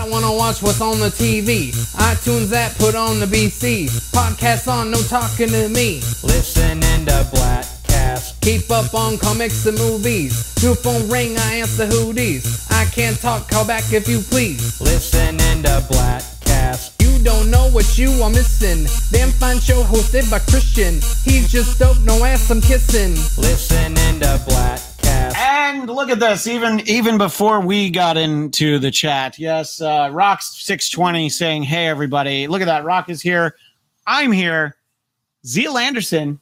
don't wanna watch what's on the TV. iTunes app, put on the BC. Podcast on, no talking to me. Listening to Bladtcast. Keep up on comics and movies. New phone ring, I answer who these. I can't talk, call back if you please. Listening to Bladtcast. You don't know what you are missing. Damn fine show hosted by Christian. He's just dope, no ass I'm kissing. Listening to Bladtcast. And look at this, even even before we got into the chat. Yes, uh, Rock's 620 saying, Hey everybody, look at that. Rock is here. I'm here. Xia Anderson,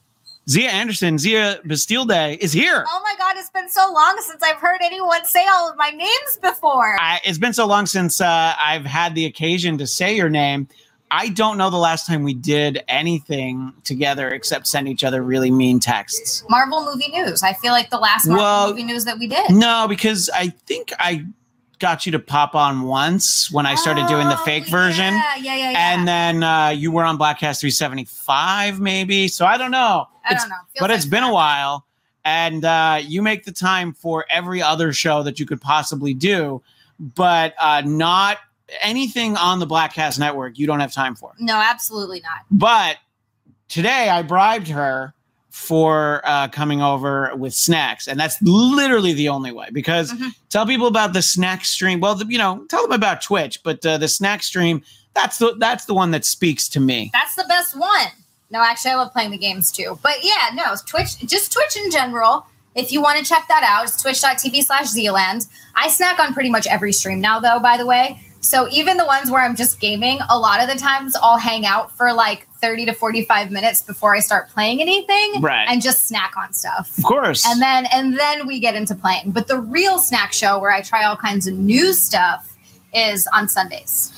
Xia Anderson, Xia Bastille Day is here. Oh my god, it's been so long since I've heard anyone say all of my names before. I, it's been so long since uh, I've had the occasion to say your name. I don't know the last time we did anything together except send each other really mean texts. Marvel movie news. I feel like the last Marvel Well, movie news that we did. No, because I think I got you to pop on once when I started doing the Oh, fake version. Yeah, yeah, yeah. yeah. And then uh, you were on Bladtcast 375, maybe. So I don't know. I It's- don't know. Feels but like it's been a while. And uh, you make the time for every other show that you could possibly do, but uh, not anything on the Bladtcast network you don't have time for. No, absolutely not. But today I bribed her for uh, coming over with snacks, and that's literally the only way. Because Mhm. tell people about the snack stream. Well, the, you know, tell them about Twitch, but uh, the snack stream that's the that's the one that speaks to me. That's the best one. No, actually, I love playing the games too. But yeah, no, Twitch, just Twitch in general. If you want to check that out, it's twitch.tv slash Zealand. I snack on pretty much every stream now, though, by the way. So even the ones where I'm just gaming, a lot of the times I'll hang out for like 30 to 45 minutes before I start playing anything Right. and just snack on stuff. Of course. And then and then we get into playing. But the real snack show where I try all kinds of new stuff is on Sundays.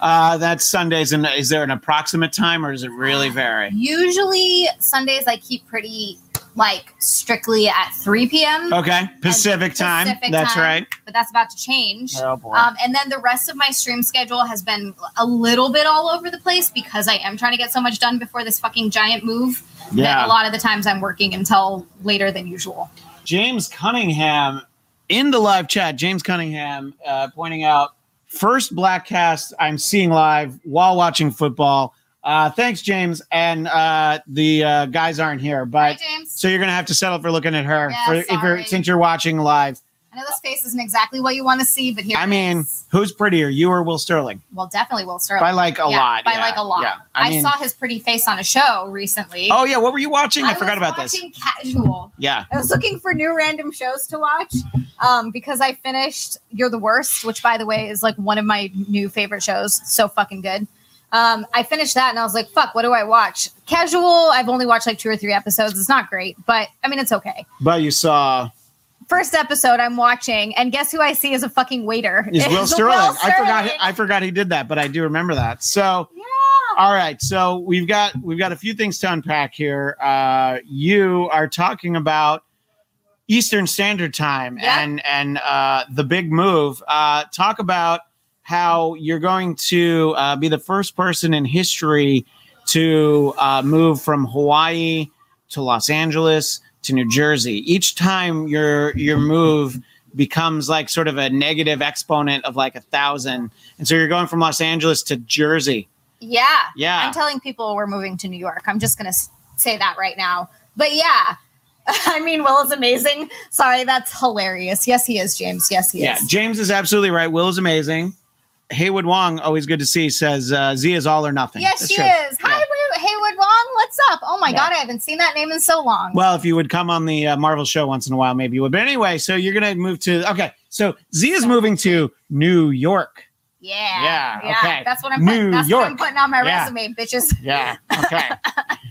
uh, that's Sundays, and is there an approximate time, or does it really vary? Usually Sundays I keep pretty like strictly at 3 p.m. Okay, Pacific time. Pacific that's time. right. But that's about to change. Oh boy. Um, and then the rest of my stream schedule has been a little bit all over the place because I am trying to get so much done before this fucking giant move. That yeah. a lot of the times I'm working until later than usual. James Cunningham in the live chat. James Cunningham uh, pointing out first Bladtcast I'm seeing live while watching football. Uh, thanks, James. And uh, the uh, guys aren't here, but Hi, James. so you're gonna have to settle for looking at her Yeah, for, if you're since you're watching live. I know this face isn't exactly what you want to see, but here I mean, is. who's prettier, you or Will Sterling? well, definitely Will Sterling. By like a Yeah, lot. By yeah, like a lot. Yeah. I, I, mean, saw his pretty face on a show recently. Oh yeah, what were you watching? I, I forgot about this. watching Casual. Yeah. I was looking for new random shows to watch um, because I finished You're the Worst, which, by the way, is like one of my new favorite shows. So fucking good. Um, I finished that and I was like, fuck, what do I watch? Casual, I've only watched like two or three episodes. It's not great, but I mean, it's okay. But you saw First episode I'm watching, and guess who I see as a fucking waiter? is Will It's Sterling. I forgot I forgot he did that, but I do remember that. So yeah. All right, so we've got we've got a few things to unpack here. Uh, you are talking about Eastern Standard Time Yeah. and and uh, the big move. Uh, talk about how you're going to uh, be the first person in history to uh, move from Hawaii to Los Angeles to New Jersey. Each time your your move becomes like sort of a negative exponent of like a thousand, and so you're going from Los Angeles to Jersey. Yeah. Yeah. I'm telling people we're moving to New York. I'm just going to say that right now. But yeah. I mean, Will is amazing. Sorry, that's hilarious. Yes, he is, James. Yes, he Yeah, is. Yeah, James is absolutely right. Will is amazing. Haywood Wong, always good to see, says uh, Z is all or nothing. Yes, That's she true. is. Hi, Yeah. Wu- Haywood Wong. What's up? Oh my Yeah. God, I haven't seen that name in so long. Well, if you would come on the uh, Marvel show once in a while, maybe you would. But anyway, so you're going to move to, okay. So Z is moving to New York. yeah. Yeah, okay. That's what I'm New putting, that's York. what I'm putting on my Yeah. resume, bitches. Yeah. Okay. uh,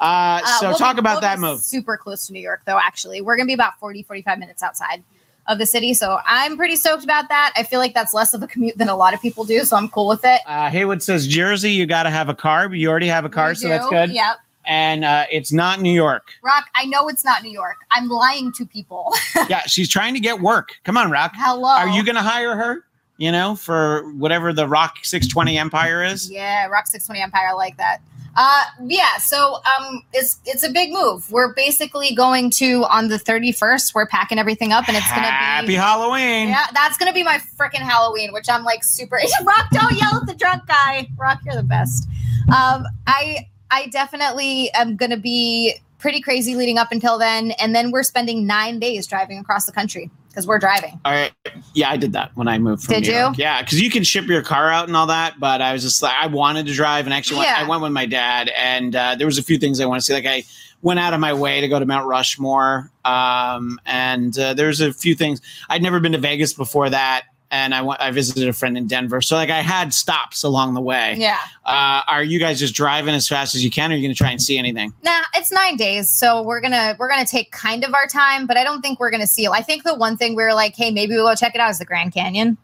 Uh, so we'll talk be- about we'll that move. Super close to New York, though, actually. We're going to be about 40, 45 minutes outside of the city. So I'm pretty stoked about that. I feel like that's less of a commute than a lot of people do. So I'm cool with it. Uh, Haywood says Jersey, you got to have a car, but you already have a car, so that's good. Yep. And uh, it's not New York. Rock, I know it's not New York. I'm lying to people. yeah, she's trying to get work. Come on, Rock. Hello. Are you going to hire her? You know, for whatever the Rock 620 Empire is? Yeah, Rock 620 Empire, I like that. Uh, yeah. So um, it's it's a big move. We're basically going to on the 31st. We're packing everything up, and it's gonna Happy be. Happy Halloween. Yeah, that's gonna be my freaking Halloween, which I'm like super. Rock, don't yell at the drunk guy. Rock, you're the best. Um, I I definitely am gonna be pretty crazy leading up until then, and then we're spending nine days driving across the country because we're driving. All right. Yeah, I did that when I moved from Did New you? York. Yeah, because you can ship your car out and all that, but I was just like, I wanted to drive, and actually, went, I went with my dad, and uh, there was a few things I want to see. Like I went out of my way to go to Mount Rushmore, um, and uh, there's a few things I'd never been to Vegas before that, and I went, I visited a friend in Denver, so like I had stops along the way. Yeah. Uh, are you guys just driving as fast as you can, or are you going to try and see anything? Nah, it's nine days, so we're gonna we're gonna take kind of our time, but I don't think we're gonna see it. I think the one thing we are like, hey, maybe we'll go check it out is the Grand Canyon,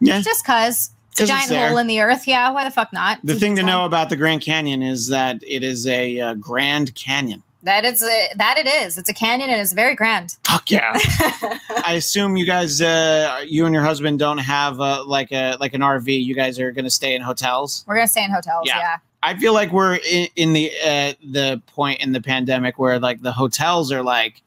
Yeah. just cause it's a giant hole in the earth. Yeah, why the fuck not? The It's thing to know about the Grand Canyon is that it is a uh, Grand Canyon. That it's a, that it is. It's a canyon and it's very grand. Fuck yeah! I assume you guys, uh, you and your husband, don't have uh, like a like an RV. You guys are going to stay in hotels. We're gonna stay in hotels. Yeah. Yeah. I feel like we're in, in the uh, the point in the pandemic where like the hotels are like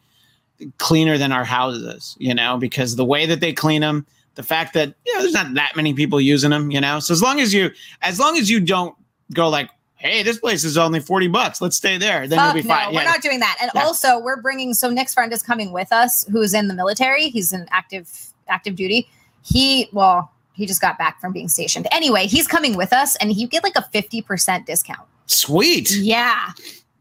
cleaner than our houses, you know, because the way that they clean them, the fact that you know there's not that many people using them, you know. So as long as you as long as you don't go like, hey, this place is only forty bucks, let's stay there, then Fuck you'll be no, fine. we're Yeah. not doing that. And Yeah. also, we're bringing. So Nick's friend is coming with us, who's in the military. He's in active active duty. He well, he just got back from being stationed. Anyway, he's coming with us, and he get like a fifty percent discount. Sweet. Yeah,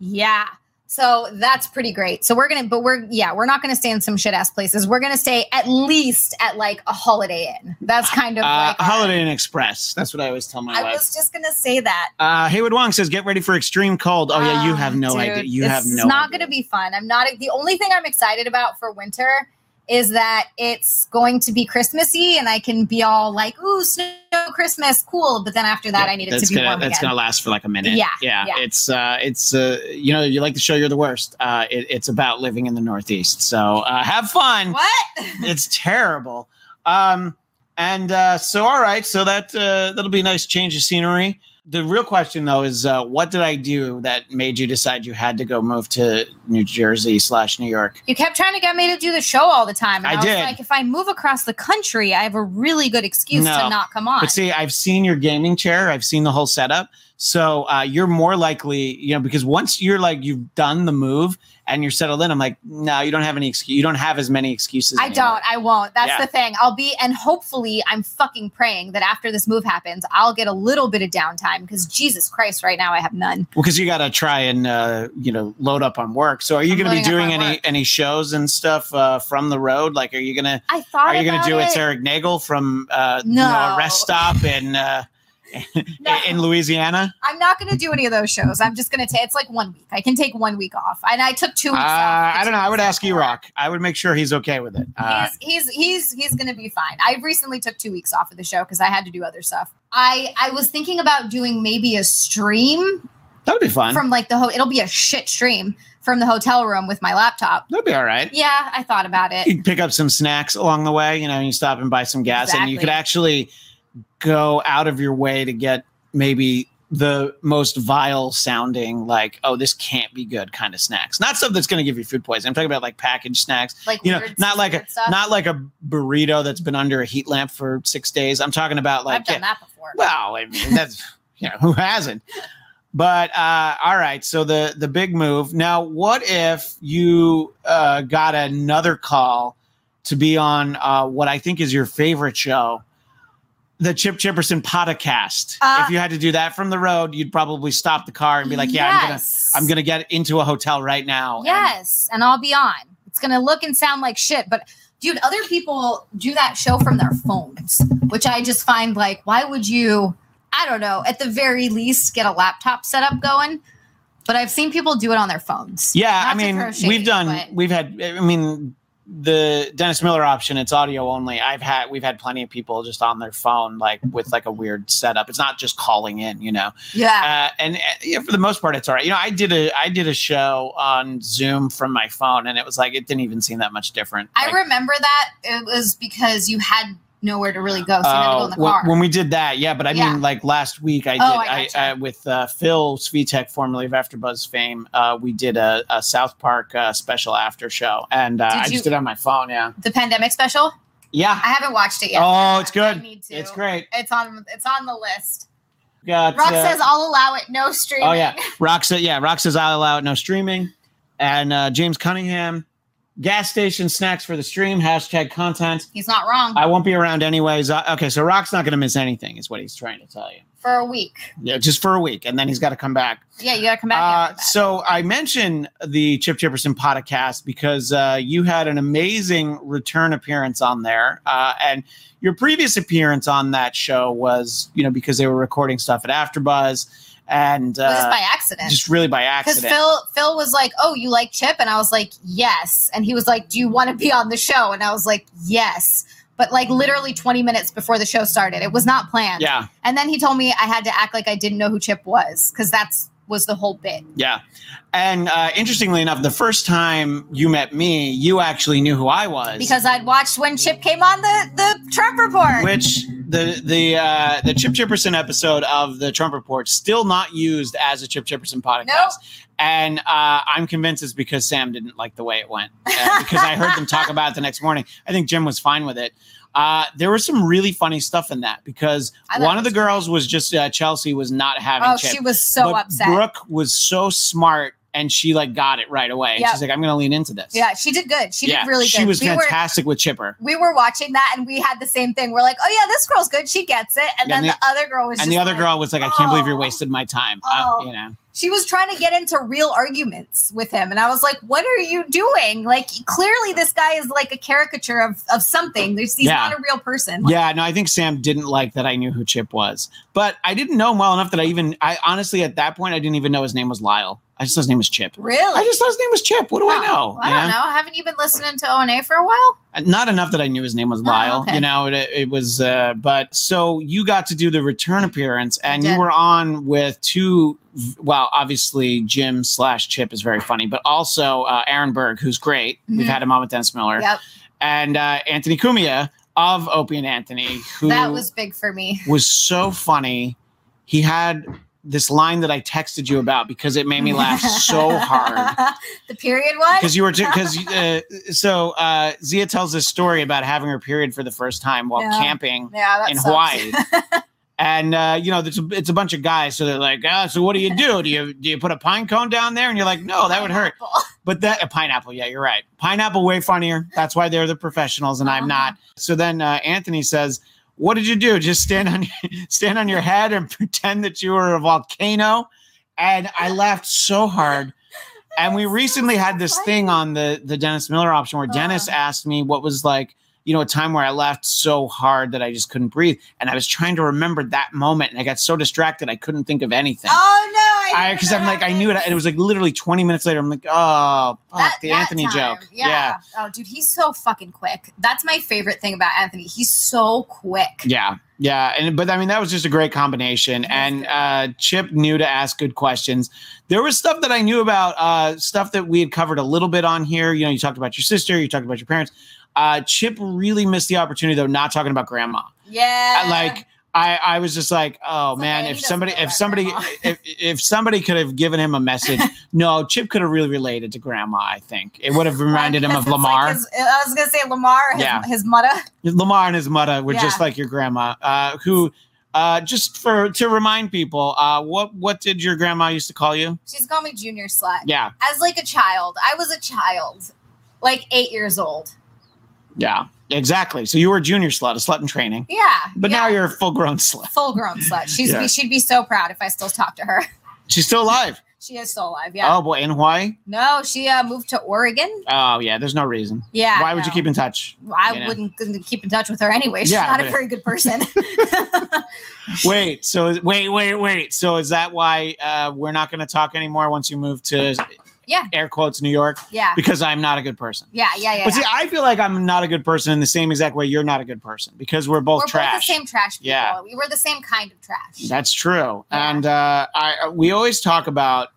yeah. So that's pretty great. So we're gonna, but we're yeah, we're not gonna stay in some shit ass places. We're gonna stay at least at like a Holiday Inn. That's kind of Uh, like Holiday Inn Express. That's what I always tell my I wife. was just gonna say that. Uh, Haywood Wong says, "Get ready for extreme cold." Oh yeah, you have no dude, idea. You have no. It's not idea. to be fun. I'm not. The only thing I'm excited about for winter is that it's going to be Christmassy, and I can be all like, "Ooh, snow Christmas, cool." But then after that, Yeah, I need it to be gonna, warm That's gonna last for like a minute. Yeah, yeah. yeah. It's uh, it's uh, you know, you like the show you're the worst. Uh, it, it's about living in the Northeast. So uh, have fun. what? It's terrible. Um, and uh, so all right, so that uh, that'll be a nice change of scenery. The real question though is, uh, what did I do that made you decide you had to go move to New Jersey slash New York? You kept trying to get me to do the show all the time. And I I, was did. like, if I move across the country, I have a really good excuse No. to not come on. But see, I've seen your gaming chair. I've seen the whole setup. So uh, you're more likely, you know, because once you're like you've done the move and you're settled in, I'm like, no, you don't have any excuse. You don't have as many excuses. I anymore. don't. I won't. That's Yeah. the thing. I'll be, and hopefully, I'm fucking praying that after this move happens, I'll get a little bit of downtime because Jesus Christ, right now I have none. Well, because you got to try and uh, you know load up on work. So are you going to be doing any work. any shows and stuff uh, from the road? Like, are you gonna I thought are you gonna do it. it's Eric Nagel from uh, you know, a rest stop and? uh, No. in Louisiana? I'm not going to do any of those shows. I'm just going to take. It's like one week. I can take one week off, and I took two Uh, weeks off. the I don't know. I would ask before. Rock. I would make sure he's okay with it. Uh, he's he's he's he's gonna be fine. I recently took two weeks off of the show because I had to do other stuff. I I was thinking about doing maybe a stream that would be fun. from like the ho- it'll be a shit stream from the hotel room with my laptop. That'd be all right. Yeah, I thought about it. you pick up some snacks along the way. You know, you stop and buy some gas, and you could actually go out of your way to get maybe the most vile sounding, like, oh, this can't be good kind of snacks. Not stuff that's going to give you food poisoning. I'm talking about like packaged snacks. Like You know, not like a stuff. not like a burrito that's been under a heat lamp for six days. I'm talking about like I've done that before. well, I mean, that's you know who hasn't. But uh, all right, so the the big move. Now, what if you uh, got another call to be on uh, what I think is your favorite show, the Chip Chipperson podcast? Uh, if you had to do that from the road, you'd probably stop the car and be like, "Yeah, Yes. I'm gonna I'm gonna get into a hotel right now." Yes, and I'll be on. It's gonna look and sound like shit, but dude, other people do that show from their phones, which I just find like, why would you? I don't know. At the very least, get a laptop set up going. But I've seen people do it on their phones. Yeah, Not I mean, we've done, we've had, I mean, the Dennis Miller option, it's audio only. I've had, we've had plenty of people just on their phone, like with like a weird setup. It's not just calling in, you know. yeah. Uh, and uh, yeah, for the most part, it's all right. You know, I did a, I did a show on Zoom from my phone, and it was like it didn't even seem that much different. I Like, remember that it was because you had nowhere to really go, so had to go in the Oh, when- car. when we did that, yeah. But I Yeah. mean, like last week, I did Oh, I, I gotcha. I, with uh, Phil Svitek, formerly of AfterBuzz fame. Uh, we did a, a South Park uh, special after show, and uh, I just did it on my phone. Yeah, the pandemic special. yeah. I haven't watched it yet. Oh, it's good. I need to. It's great. It's on. It's on the list. Got, Rock uh, says I'll allow it. No streaming. Oh yeah, Rock says yeah. Rock says I'll allow it no streaming, and uh, James Cunningham, gas station snacks for the stream hashtag content. He's not wrong. I won't be around anyways. Uh, okay, so Rock's not going to miss anything, is what he's trying to tell you. for a week. Yeah, just for a week, and then he's got to come back. Yeah, you gotta come back. Uh, so I mentioned the Chip Chipperson podcast because uh, you had an amazing return appearance on there, uh, and your previous appearance on that show was, you know, because they were recording stuff at AfterBuzz, and was just uh, by accident. just really by Because accident. Phil, Phil was like, "Oh, you like Chip?" And I was like, "Yes." And he was like, "Do you want to be on the show?" And I was like, "Yes." But like literally 20 minutes before the show started, it was not planned. yeah, And then he told me I had to act like I didn't know who Chip was because that's was the whole bit. yeah. And uh, interestingly enough, the first time you met me, you actually knew who I was Because I'd watched when Chip came on the the Trump report. which the the uh, the Chip Chipperson episode of the Trump Report still not used as a Chip Chipperson podcast. Nope. And uh, I'm convinced it's because Sam didn't like the way it went. Uh, because I heard them talk about it the next morning. I think Jim was fine with it. Uh, there was some really funny stuff in that because one of the was girls was just uh, Chelsea was not having oh, Chip. she was so upset. Brooke was so smart and she like got it right away. Yep. She's like, I'm going to lean into this. yeah, she did good. She yeah, did really good. She was we were fantastic with Chipper. we were watching that and we had the same thing. We're like, oh yeah, this girl's good. She gets it. And Yeah, then and the, other girl was And the other like- girl was like, I can't believe you're Oh. wasting my time. Oh. Uh, you know. she was trying to get into real arguments with him and i was like what are you doing like clearly this guy is like a caricature of, of something There's, he's Yeah. not a real person Like, Yeah, no, I think Sam didn't like that I knew who Chip was, but I didn't know him well enough that I even, I honestly at that point I didn't even know his name was Lyle. I just thought his name was Chip. really I just thought his name was Chip. What do I Oh, know? i don't know haven't you been listening to o&a for a while Not enough that I knew his name was Lyle. Oh, okay. You know, it, it was. Uh, but so you got to do the return appearance, and you were on with two. Well, obviously Jim slash Chip is very funny, but also uh, Aaron Berg, who's great. We've Mhm. had him on with Dennis Miller, yep and uh, Anthony Cumia of Opie and Anthony, who that was big for me was so funny. He had this line that I texted you about because it made me laugh so hard. the period one Because you were because uh, so uh, Xia tells this story about having her period for the first time while Yeah. camping yeah in sucks. Hawaii. And uh, you know, it's a, it's a bunch of guys, so they're like, ah, so what do you do? Do you do you put a pine cone down there? And you're like, no, that would hurt. But that a pineapple, yeah, you're right. Pineapple way funnier. That's why they're the professionals, and I'm Uh-huh. not. So then uh, Anthony says, "What did you do? Just stand on stand on your head and pretend that you were a volcano?" And I laughed so hard. And we recently had this thing on the the Dennis Miller option where Dennis Uh-huh. asked me what was like, you know, a time where I laughed so hard that I just couldn't breathe, and I was trying to remember that moment, and I got so distracted I couldn't think of anything. oh no because I'm like I knew it. and It was like literally 20 minutes later. I'm like, oh, fuck, That- the Anthony time, joke. Yeah. Yeah. Oh, dude, he's so fucking quick. That's my favorite thing about Anthony. He's so quick. yeah, yeah, And but I mean that was just a great combination. And uh, Chip knew to ask good questions. There was stuff that I knew about, uh, stuff that we had covered a little bit on here. You know, you talked about your sister, you talked about your parents. Uh, Chip really missed the opportunity though, not talking about grandma. Yeah. I, like I, I was just like, oh It's man, if somebody, if somebody, if if somebody could have given him a message, no, Chip could have really related to grandma. I think it would have reminded him of it's like Lamar. his- I was gonna say Lamar, his, Yeah. his mother. Lamar and his mother were just like your grandma, uh, who, uh, just for to remind people, uh, what what did your grandma used to call you? She's called me Junior Slut. Yeah, As like a child, I was a child, like eight years old. Yeah, exactly. So you were a junior slut, a slut in training, Yeah. but yeah. now you're a full grown slut. full grown slut. She's Yeah. she'd be so proud if I still talk to her. She's still alive. She is still alive. Yeah. Oh boy, in Hawaii. No, she uh, moved to Oregon. Oh yeah, there's no reason. Yeah. Why would you keep in touch? I you wouldn't keep in touch with her anyway. She's Yeah, not a very good person. Wait, so wait, wait, wait. So is that why uh, we're not going to talk anymore once you move to Yeah. air quotes New York? yeah. Because I'm not a good person. Yeah. Yeah. Yeah. But see. I feel like I'm not a good person in the same exact way you're not a good person because we're both trash. We're trash. both the same trash people. Yeah. We were the same kind of trash. That's true. Yeah. And uh, I we always talk about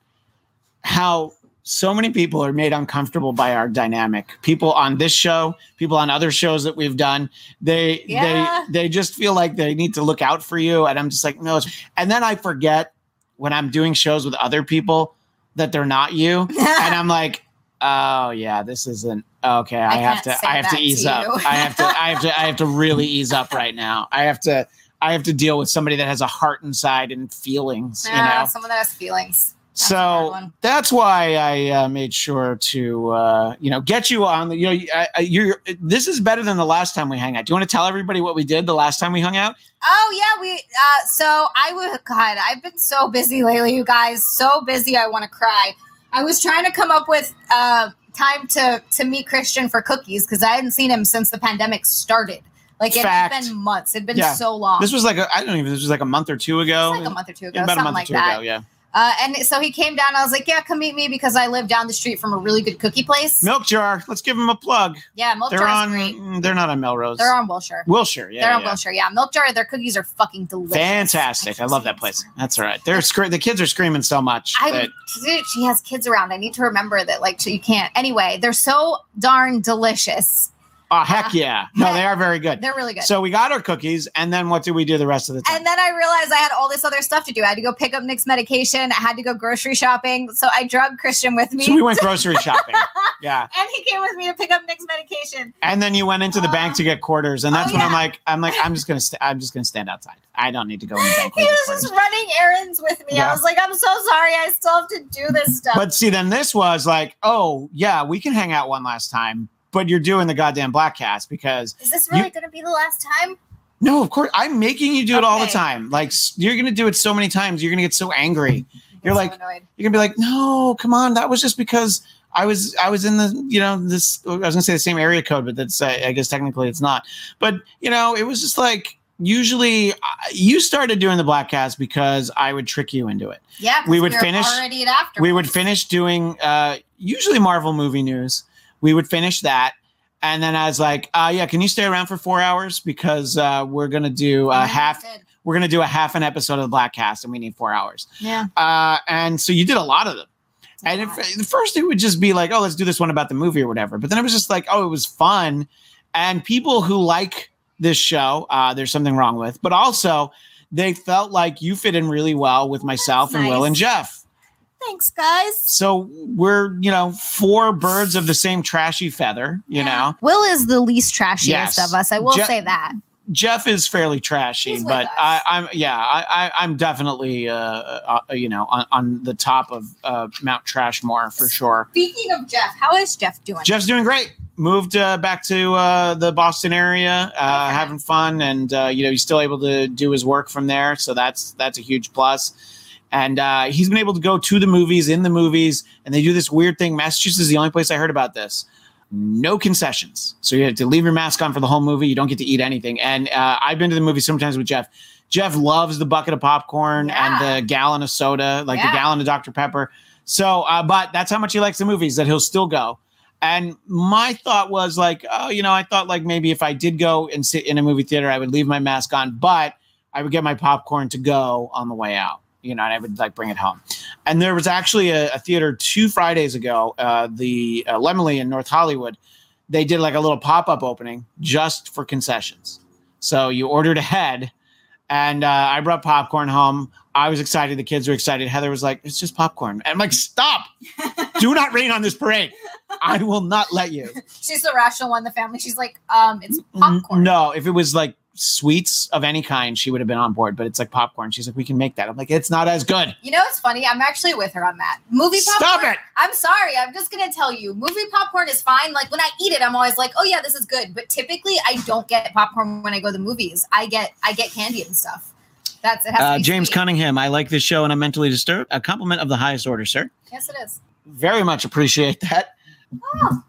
how so many people are made uncomfortable by our dynamic. People on this show, people on other shows that we've done, they Yeah. they they just feel like they need to look out for you, and I'm just like no. And then I forget when I'm doing shows with other people that they're not you, and I'm like, oh yeah, this isn't okay. I, I have to I have to ease to up. I have to I have to I have to really ease up right now. I have to I have to deal with somebody that has a heart inside and feelings. You know. someone that has feelings. That's So that's why I uh, made sure to, uh, you know, get you on. The, you know, I, I, you're. This is better than the last time we hung out. Do you want to tell everybody what we did the last time we hung out? Oh yeah, we. Uh, so I would. God, I've been so busy lately, you guys. So busy, I want to cry. I was trying to come up with uh, time to to meet Christian for cookies because I hadn't seen him since the pandemic started. Like it Fact. had been months. It'd been Yeah. so long. This was like a, I don't even. This was like a month or two ago. It's like a month or two ago, About a month like or two that. ago. Yeah. Uh, and so he came down. I was like, "Yeah, come meet me because I live down the street from a really good cookie place." Milk jar. Let's give them a plug. Yeah, Milk they're Jar on. is great. They're not on Melrose. They're on Wilshire. Wilshire. Yeah. They're on yeah. Wilshire. Yeah, Milk Jar. Their cookies are fucking delicious. Fantastic. I can't love that place. That's all right. They're scre- the kids are screaming so much. I that- dude, she has kids around. I need to remember that. Like, you can't. Anyway, they're so darn delicious. Oh heck yeah! No, they are very good. They're really good. So we got our cookies, and then what did we do the rest of the time? and then I realized I had all this other stuff to do. I had to go pick up Nick's medication. I had to go grocery shopping. So I drug Christian with me. so we went grocery shopping. Yeah. and he came with me to pick up Nick's medication. And then you went into the bank to get quarters, and that's Oh, when I'm like, I'm like, I'm just gonna, st- I'm just gonna stand outside. I don't need to go in the bank. He was just running errands with me. Yeah. I was like, I'm so sorry. I still have to do this stuff. But see, then this was like, oh yeah, we can hang out one last time, but you're doing the goddamn Bladtcast because Is this really You- going to be the last time? no, of course, I'm making you do it all the time. Like you're gonna do it so many times, you're gonna get so angry. You're so like- annoyed. You're gonna be like, no, come on, that was just because. I was I was in the you know this I was gonna say the same area code, but that's uh, I guess technically it's not. But you know it was just like usually uh, you started doing the Bladtcast because I would trick you into it. Yeah, we would were finish- already at after. we would finish doing uh usually Marvel movie news. We would finish that. And then I was like, uh yeah, can you stay around for four hours? Because uh we're gonna do a half we're gonna do a half an episode of the Bladtcast and we need four hours. Yeah. Uh and so you did a lot of them. And if, at first it would just be like, oh, let's do this one about the movie or whatever. But then it was just like, oh, it was fun. And people who like this show, uh, there's something wrong with, but also they felt like you fit in really well with myself That's and Will and Jeff. Thanks, guys. So we're, you know, four birds of the same trashy feather, you know. Will is the least trashiest Yes. of us. I will Je- say that. Jeff is fairly trashy, He's but. I, I'm yeah, I, I, I'm definitely uh, uh, you know on, on the top of uh, Mount Trashmore for sure. Speaking of Jeff, how is Jeff doing? Jeff's doing great. Moved uh, back to uh, the Boston area, uh, Okay. having fun, and uh, you know he's still able to do his work from there. So that's that's a huge plus. And uh, he's been able to go to the movies, in the movies, and they do this weird thing. Massachusetts is the only place I heard about this. No concessions, so you have to leave your mask on for the whole movie. You don't get to eat anything. And uh, I've been to the movie sometimes with Jeff. Jeff loves the bucket of popcorn Yeah. and the gallon of soda, like Yeah. the gallon of Dr Pepper. So, uh, but that's how much he likes the movies that he'll still go. And my thought was like, oh, you know, I thought like maybe if I did go and sit in a movie theater, I would leave my mask on, but I would get my popcorn to go on the way out, you know, and I would like bring it home. And there was actually a, a theater two Fridays ago, uh, the uh, Laemmle in North Hollywood. They did like a little pop up opening just for concessions. So you ordered ahead, and uh, I brought popcorn home. I was excited. The kids were excited. Heather was like, "It's just popcorn." And I'm like, "Stop! Do not rain on this parade. I will not let you." She's the rational one in the family. She's like, um, it's popcorn. No, if it was like sweets of any kind, she would have been on board. But it's like popcorn. She's like, "We can make that." I'm like, "It's not as good." You know it's funny? I'm actually with her on that. Movie popcorn. Stop it! I'm sorry. I'm just gonna tell you, movie popcorn is fine. Like when I eat it, I'm always like, oh yeah, this is good. But typically, I don't get popcorn when I go to the movies. I get I get candy and stuff. That's it. Has to Uh, be James sweet. Cunningham, I like this show and I'm mentally disturbed. A compliment of the highest order, sir. Yes, it is. Very much appreciate that. Oh,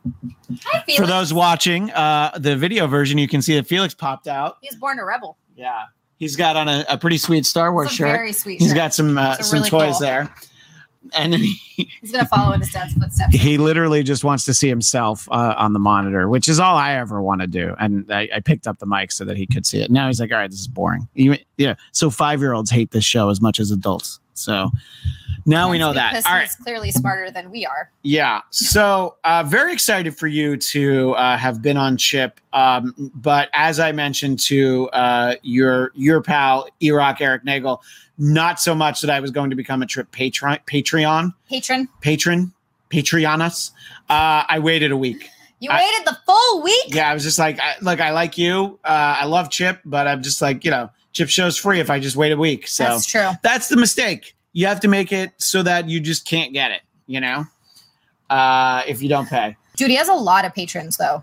hi, Felix. For those watching uh, the video version, you can see that Felix popped out. He's born a rebel. Yeah, he's got on a, a pretty sweet Star Wars shirt. very sweet. He's shirt. got some uh, some really toys cool. there, and then he, He's gonna follow in his dad's footsteps. he literally just wants to see himself uh, on the monitor, which is all I ever want to do. And I, I picked up the mic so that he could see it. Now he's like, "All right, this is boring." You, yeah. So five year olds hate this show as much as adults. So now we know that. All right. clearly smarter than we are. Yeah. So uh, very excited for you to uh, have been on Chip. Um, but as I mentioned to uh, your your pal Iraq Eric Nagel, not so much that I was going to become a Trip patron Patreon Patron, patron Patreonus. Uh, I waited a week. you I- waited the full week. Yeah, I was just like, I, look, I like you. Uh, I love Chip, but I'm just like, you know, Chip show's free if I just wait a week. So That's true. that's the mistake. You have to make it so that you just can't get it, you know, uh, if you don't pay. Dude, he has a lot of patrons though.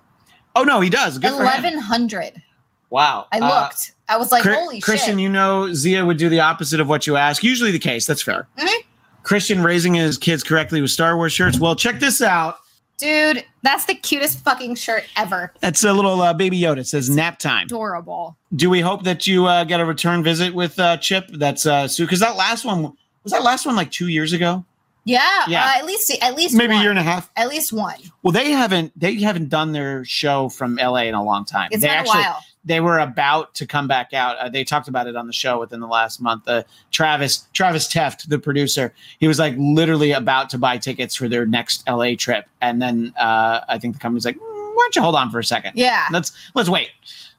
Oh no, he does. Good. Eleven hundred. Wow. I Uh, looked. I was like, Chri- holy Christian, shit. you know, Xia would do the opposite of what you ask. Usually the case. That's fair. Mhm. Christian raising his kids correctly with Star Wars shirts. Well, check this out. Dude, that's the cutest fucking shirt ever. That's a little uh, baby Yoda. It says nap time. Adorable. Do we hope that you uh, get a return visit with uh, Chip? That's uh, Sue. Because that last one was that last one like two years ago, Yeah. Yeah. Uh, at least at least maybe one. a year and a half. At least one. Well, they haven't they haven't done their show from LA in a long time. It's they been actually a while. They were about to come back out. Uh, they talked about it on the show within the last month. Uh, Travis Travis Teft, the producer, he was like literally about to buy tickets for their next LA trip, and then uh, I think the company's like, "Mm, "Why don't you hold on for a second? Yeah. Let's let's wait."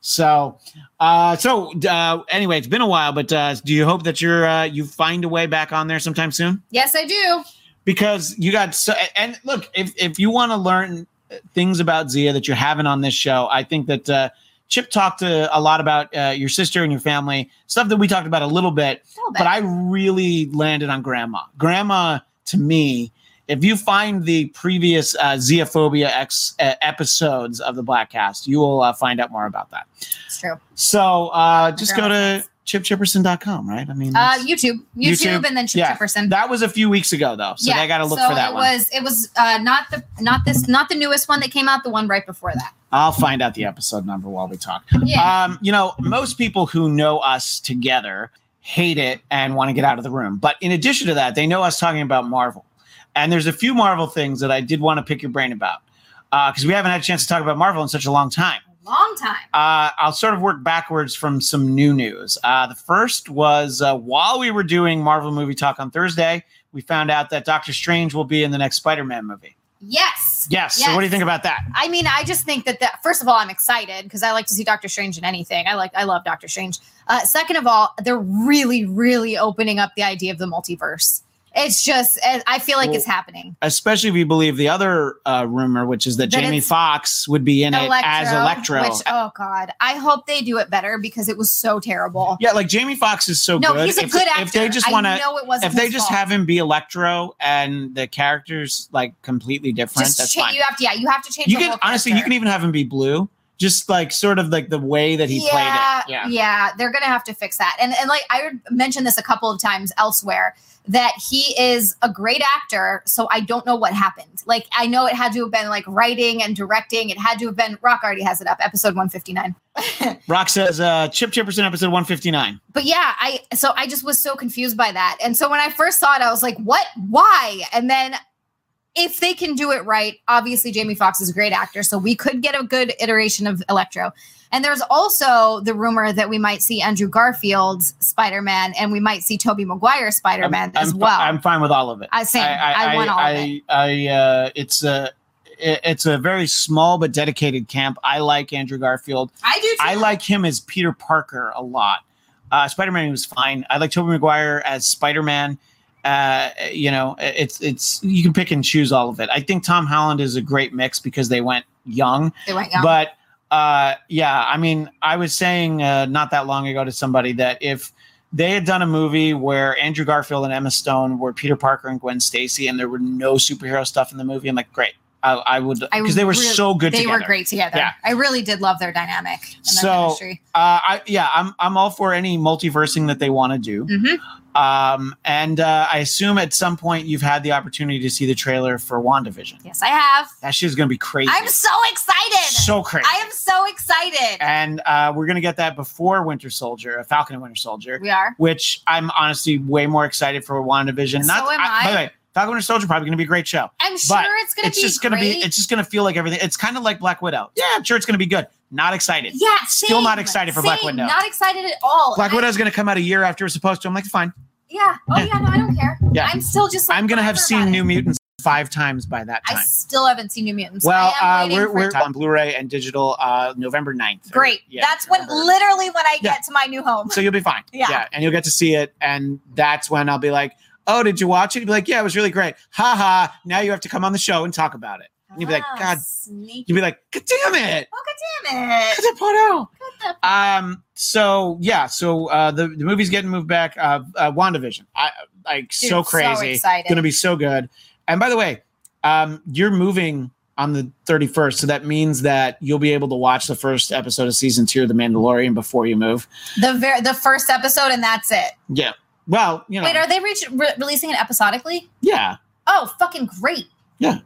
So, uh, so uh, anyway, it's been a while, but uh, do you hope that you're uh, you find a way back on there sometime soon? Yes, I do. because you got so and look if if you want to learn things about Xia that you haven't on this show, I think that uh, Chip talked uh, a lot about uh, your sister and your family stuff that we talked about a little bit, little bit. but I really landed on Grandma. Grandma to me. If you find the previous uh, Xenophobia X uh, episodes of the Bladtcast, you will uh, find out more about that. It's true. So uh, just go to chipchipperson.com, right? I mean, Uh, YouTube, YouTube, YouTube, and then Chip yeah. Chipperson. that was a few weeks ago, though. So I got to look so for that it one. was it was uh, not the not this not the newest one that came out. The one right before that. I'll find out the episode number while we talk. Yeah. Um, you know, most people who know us together hate it and want to get out of the room. But in addition to that, they know us talking about Marvel. And there's a few Marvel things that I did want to pick your brain about because we haven't had a chance to talk about Marvel in such a long time. Long time. Uh, I'll sort of work backwards from some new news. Uh, the first was uh, while we were doing Marvel movie talk on Thursday, we found out that Doctor Strange will be in the next Spider Man movie. Yes. Yes. So, what do you think about that? I mean, I just think that that first of all, I'm excited because I like to see Doctor Strange in anything. I like, I love Doctor Strange. Uh, second of all, they're really, really opening up the idea of the multiverse. It's just, I feel like Well, it's happening. especially if you believe the other uh, rumor, which is that, That Jamie Foxx would be in it as Electro. Which, oh God, I hope they do it better because it was so terrible. yeah, like Jamie Foxx is so no, good. he's a if, good actor. If they just want to, know it wasn't. if they just fault. have him be Electro and the characters like completely different, just that's cha- fine. you have to, yeah, you have to change. You the can honestly, you can even have him be blue, just like sort of like the way that he yeah, played it. Yeah. yeah, they're gonna have to fix that. And and like I mentioned this a couple of times elsewhere that he is a great actor. So I don't know what happened. Like I know it had to have been like writing and directing. It had to have been. Rock already has it up, episode one fifty nine. Rock says, uh, Chip Chipperson, episode 159. But yeah, I so I just was so confused by that. And so when I first saw it, I was like, what? Why? And then if they can do it right, obviously Jamie Foxx is a great actor, so we could get a good iteration of Electro. And there's also the rumor that we might see Andrew Garfield's Spider-Man and we might see Tobey Maguire's Spider-Man as I'm, well. I'm fine with all of it. I same. I want all of I, I, uh, it's a, it's a very small but dedicated camp. I like Andrew Garfield. I do too. I like him as Peter Parker a lot. Uh, Spider Man was fine. I like Tobey Maguire as Spider Man. Uh, you know, it's it's you can pick and choose all of it. I think Tom Holland is a great mix because they went young, they went young. but uh, yeah, I mean, I was saying uh, not that long ago to somebody that if they had done a movie where Andrew Garfield and Emma Stone were Peter Parker and Gwen Stacy, and there were no superhero stuff in the movie, I'm like, great. I, I would because they were really- so good they together. were great together. Yeah. I really did love their dynamic and So. Uh, I yeah, I'm I'm all for any multiversing that they want to do. Mhm. Um, and uh, I assume at some point you've had the opportunity to see the trailer for WandaVision. Yes, I have. That shit's gonna be crazy. I'm so excited. so crazy. I am so excited. and uh, we're gonna get that before Winter Soldier, uh, Falcon and Winter Soldier, We are. which I'm honestly way more excited for WandaVision. So Not am By the I. way, Falcon and Winter Soldier probably gonna be a great show. I'm sure But it's gonna be. it's just gonna be. It's just gonna feel like everything. It's kind of like Black Widow. Yeah, I'm sure it's gonna be good. Not excited. yeah, Still not excited for Black Widow. Not excited at all. Black I- Widow's gonna come out a year after it's supposed to. I'm like, fine. Yeah. Oh yeah. No, I don't care. Yeah. I'm still just. Like, I'm gonna have seen New. Mutants five times by that time. I still haven't seen New Mutants. Well, I am uh, we're, we're on Blu-ray and digital uh, November 9th. or- great. yeah, That's when literally when I Yeah. get to my new home. So you'll be fine. Yeah. yeah. and you'll get to see it, and that's when I'll be like, "Oh, did you watch it?" You'll be like, "Yeah, it was really great." Ha ha! Now you have to come on the show and talk about it. And you'd be like, Ah, "God," sneaky. you'd be like, "God damn it!" Oh, God damn it. Cut that part out. Cut the- Um. So yeah. So uh, the the movie's getting moved back. Uh, uh Wandavision. I like Dude, so so crazy. excited. Going to be so good. And by the way, um, you're moving on the 31st, so that means that you'll be able to watch the first episode of season two of The Mandalorian before you move. The ver- the first episode and that's it. Yeah. Well, you know. Wait, are they re- re- releasing it episodically? yeah. Oh, fucking great. Yeah.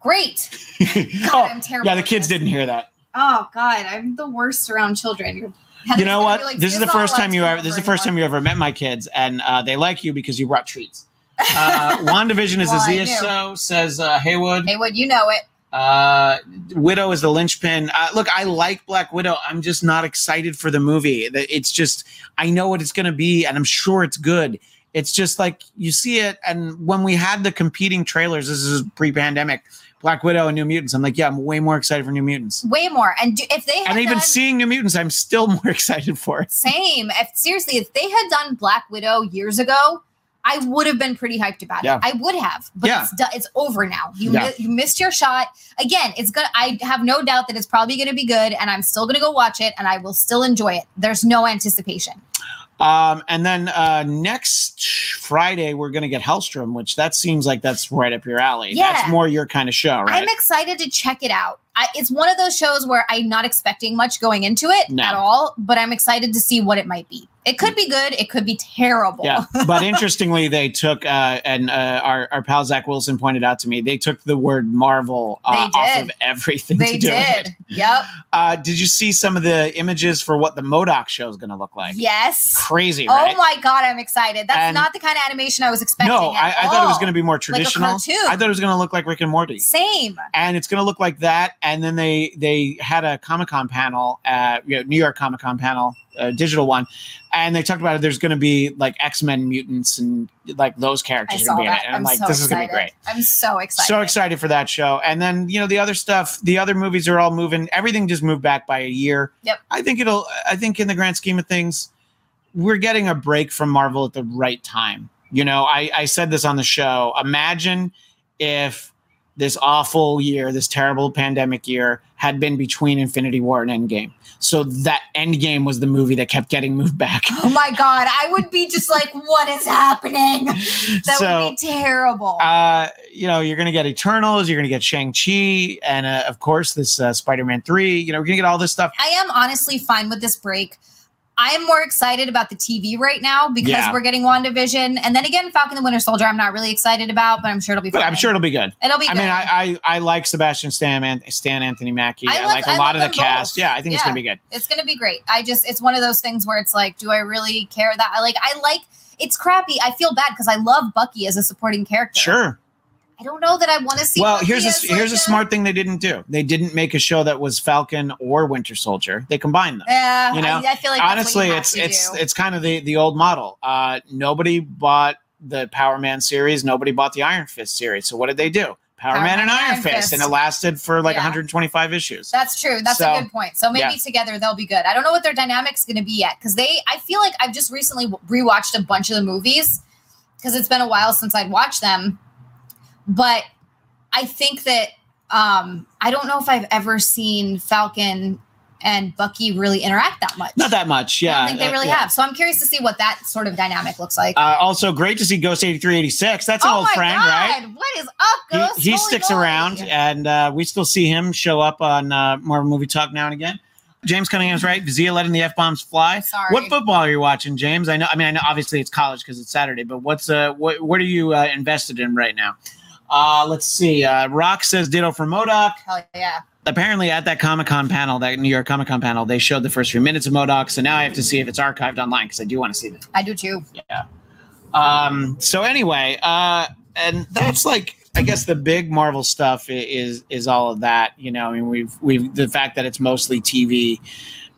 Great. God, oh, I'm terrible. yeah. The kids didn't hear that. Oh God, I'm the worst around children. You're- You know what? like, this is the first time you ever. This is the first time you ever met my kids, and uh, they like you because you brought treats. Uh, Wandavision is Well, Azia so says uh, Haywood. Haywood, you know it. Uh, Widow is the linchpin. Uh, look, I like Black Widow. I'm just not excited for the movie. It's just I know what it's going to be, and I'm sure it's good. It's just like you see it, and when we had the competing trailers, this is pre-pandemic. Black Widow and New Mutants. I'm like, yeah, I'm way more excited for New Mutants. Way more. And do, if they had And even done, seeing New Mutants, I'm still more excited for it. same, if seriously, if they had done Black Widow years ago, I would have been pretty hyped about Yeah. it. I would have, but Yeah. it's do- it's over now. You Yeah. mi- you missed your shot. Again, it's gonna. I have no doubt that it's probably going to be good, and I'm still going to go watch it, and I will still enjoy it. There's no anticipation. Um, and then uh, next Friday we're gonna get Helstrom, which that seems like that's right up your alley. Yeah. That's more your kind of show, right? I'm excited to check it out. I, it's one of those shows where I'm not expecting much going into it No. at all, but I'm excited to see what it might be. It could be good. It could be terrible. yeah, but interestingly, they took uh, and uh, our our pal Zach Wilson pointed out to me they took the word Marvel uh, off of everything. They to do with did. it. Yep. Uh, did you see some of the images for what the MODOK show is going to look like? Yes. Crazy, Oh right? my god, I'm excited. That's And- not the kind of animation I was expecting. no, I, I thought it was going to be more a traditional. cartoon. I thought it was going to look like Rick and Morty. same. and it's going to look like that. And then they they had a Comic Con panel, uh, you know, New York Comic Con panel, a digital one, and they talked about it. There's going to be like X Men mutants and like those characters are going to be in it. And I'm, I'm like, so this is going to be great. I'm so excited. So excited for that show. And then you know the other stuff, the other movies are all moving. Everything just moved back by a year. Yep. I think it'll. I think in the grand scheme of things, we're getting a break from Marvel at the right time. You know, I, I said this on the show. Imagine if this awful year, this terrible pandemic year, had been between Infinity War and Endgame. So that Endgame was the movie that kept getting moved back. Oh my god, I would be just like, what is happening? That so, would be terrible. uh, you know, you're going to get Eternals, you're going to get Shang-Chi, and uh, of course, this uh, Spider Man 3. You know, we're going to get all this stuff. I am honestly fine with this break. I am more excited about the TV right now because Yeah. we're getting WandaVision. And then again, Falcon the Winter Soldier, I'm not really excited about, but I'm sure it'll be But. I'm sure it'll be good. it'll be I good. mean, I, I I like Sebastian Stan, and Stan Anthony Mackie. I I, love- like a lot of the cast. both. Yeah, I think it's gonna be good. it's gonna be great. I just it's one of those things where it's like, do I really care that I like I like it's crappy. I feel bad because I love Bucky as a supporting character. Sure. I don't know that I want to see Well, here's a here's a smart thing they didn't do. They didn't make a show that was Falcon or Winter Soldier. They combined them. Yeah, you know, I, I feel like Honestly, what you have it's it's do. it's kind of the the old model. Uh, nobody bought the Power Man series. Nobody bought the Iron Fist series. So what did they do? Power, Man and Iron, Fist, and it lasted for like Yeah. 125 issues. That's true. That's So, a good point. So maybe yeah. together they'll be good. I don't know what their dynamic's going to be yet because they. I feel like I've just recently rewatched a bunch of the movies because it's been a while since I'd watched them, but I think that um I don't know if I've ever seen Falcon and Bucky really interact that much. Not that much. I Yeah, don't think they uh, really yeah. have. So I'm curious to see what that sort of dynamic looks like. Uh, also, great to see Ghost 8386. That's an oh old friend, god! right? What is up, Ghost? he, he sticks around, and uh, we still see him show up on uh, Marvel Movie Talk now and again. James Cunningham's right. Xia letting the f bombs fly. Sorry. What football are you watching, James? I know. I mean, I know. Obviously, it's college because it's Saturday. But what's uh, what what are you uh, invested in right now? Uh, let's see. Uh, Rock says ditto for MODOK. Hell yeah! Apparently, at that Comic Con panel, that New York Comic Con panel, they showed the first few minutes of MODOK. So now I have to see if it's archived online because I do want to see it. I do too. Yeah. Um. So anyway, uh, and that's like I guess the big Marvel stuff is is all of that. You know, I mean, we've we've the fact that it's mostly TV,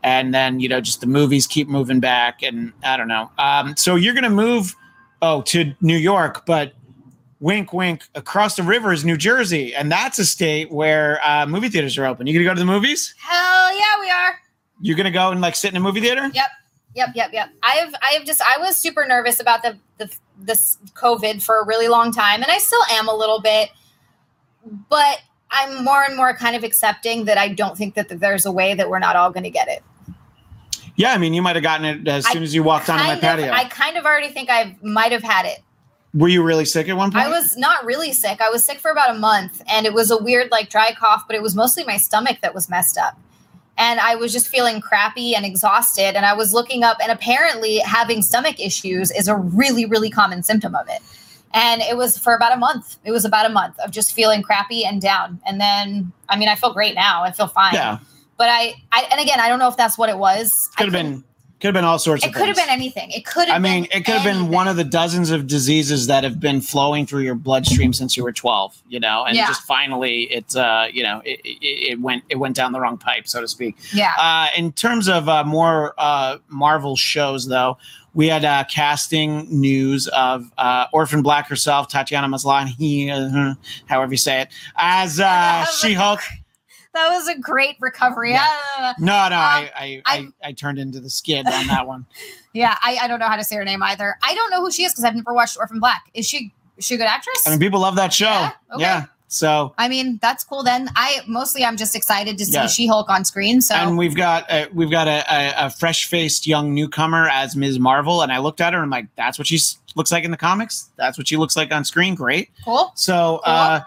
and then you know just the movies keep moving back, and I don't know. Um. So you're gonna move oh, to New York, but wink, wink, across the river is New Jersey, and that's a state where uh, movie theaters are open. You gonna go to the movies? Hell yeah, we are. You're gonna go and like sit in a movie theater? Yep. Yep, yep, yep. I've I've just I was super nervous about the the this COVID for a really long time, and I still am a little bit, but I'm more and more kind of accepting that I don't think that there's a way that we're not all going to get it. Yeah, I mean, you might have gotten it as I soon as you walked onto my of- patio. I kind of already think I might have had it. Were you really sick at one point? I was not really sick. I was sick for about a month, and it was a weird like dry cough, but it was mostly my stomach that was messed up. And I was just feeling crappy and exhausted. And I was looking up, and apparently, having stomach issues is a really, really common symptom of it. And it was for about a month. It was about a month of just feeling crappy and down. And then, I mean, I feel great now. I feel fine. Yeah, But I, I, and again, I don't know if that's what it was. Could have been could have been all sorts of. It could have been anything. It could have. Been. I mean, it could have been one of the dozens of diseases that have been flowing through your bloodstream since you were 12, you know, and Yeah. just finally it, uh, you know, it, it, it went, it went down the wrong pipe, so to speak. Yeah. Uh, in terms of uh, more uh, Marvel shows, though, we had uh, casting news of uh, Orphan Black herself, Tatiana Maslany, uh, however you say it, as uh, She Hulk. That was a great recovery. Yeah. Ah. No, no, I, I, I, I- I turned into the skid on that one. Yeah, I, I don't know how to say her name either. I don't know who she is because I've never watched Orphan Black. Is she is she a good actress? I mean, people love that show. Yeah, Yeah. So, I mean, that's cool. Then I mostly I'm just excited to see Yeah. She Hulk on screen. So and we've got uh, we've got a, a, a fresh faced young newcomer as Ms. Marvel, and I looked at her and I'm like, that's what she looks like in the comics. That's what she looks like on screen. Great. cool. So uh,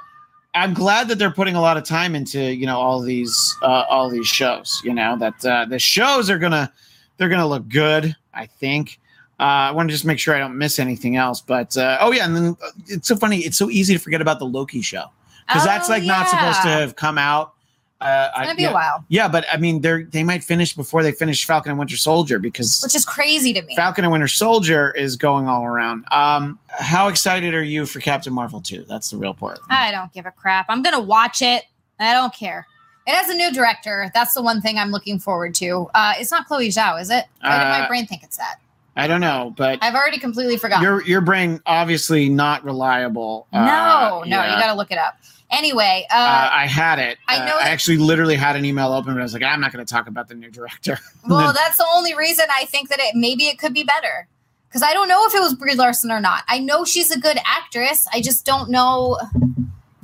I'm glad that they're putting a lot of time into you know all these uh, all these shows. You know that uh, the shows are gonna they're gonna look good. I think. Uh, I want to just make sure I don't miss anything else. But uh, oh yeah, and then uh, it's so funny. It's so easy to forget about the Loki show because that's Oh, like not supposed to have come out. Uh, It's gonna be yeah. a while, Yeah, but I mean, they're they might finish before they finish Falcon and Winter Soldier because which is crazy to me. Falcon and Winter Soldier is going all around. Um, how excited are you for Captain Marvel 2? That's the real part. I don't give a crap. I'm gonna watch it. I don't care. It has a new director. That's the one thing I'm looking forward to. Uh, it's not Chloe Zhao, is it? Why did my Uh, brain think it's that? I don't know, but I've already completely forgotten. your your brain obviously not reliable. no, Uh, no, yeah. you got to look it up. Anyway, uh, Uh, I had it. I Uh, know I actually literally had an email open, but I was like, I'm not going to talk about the new director. well, that's the only reason I think that it maybe it could be better. Because I don't know if it was Brie Larson or not. I know she's a good actress. I just don't know.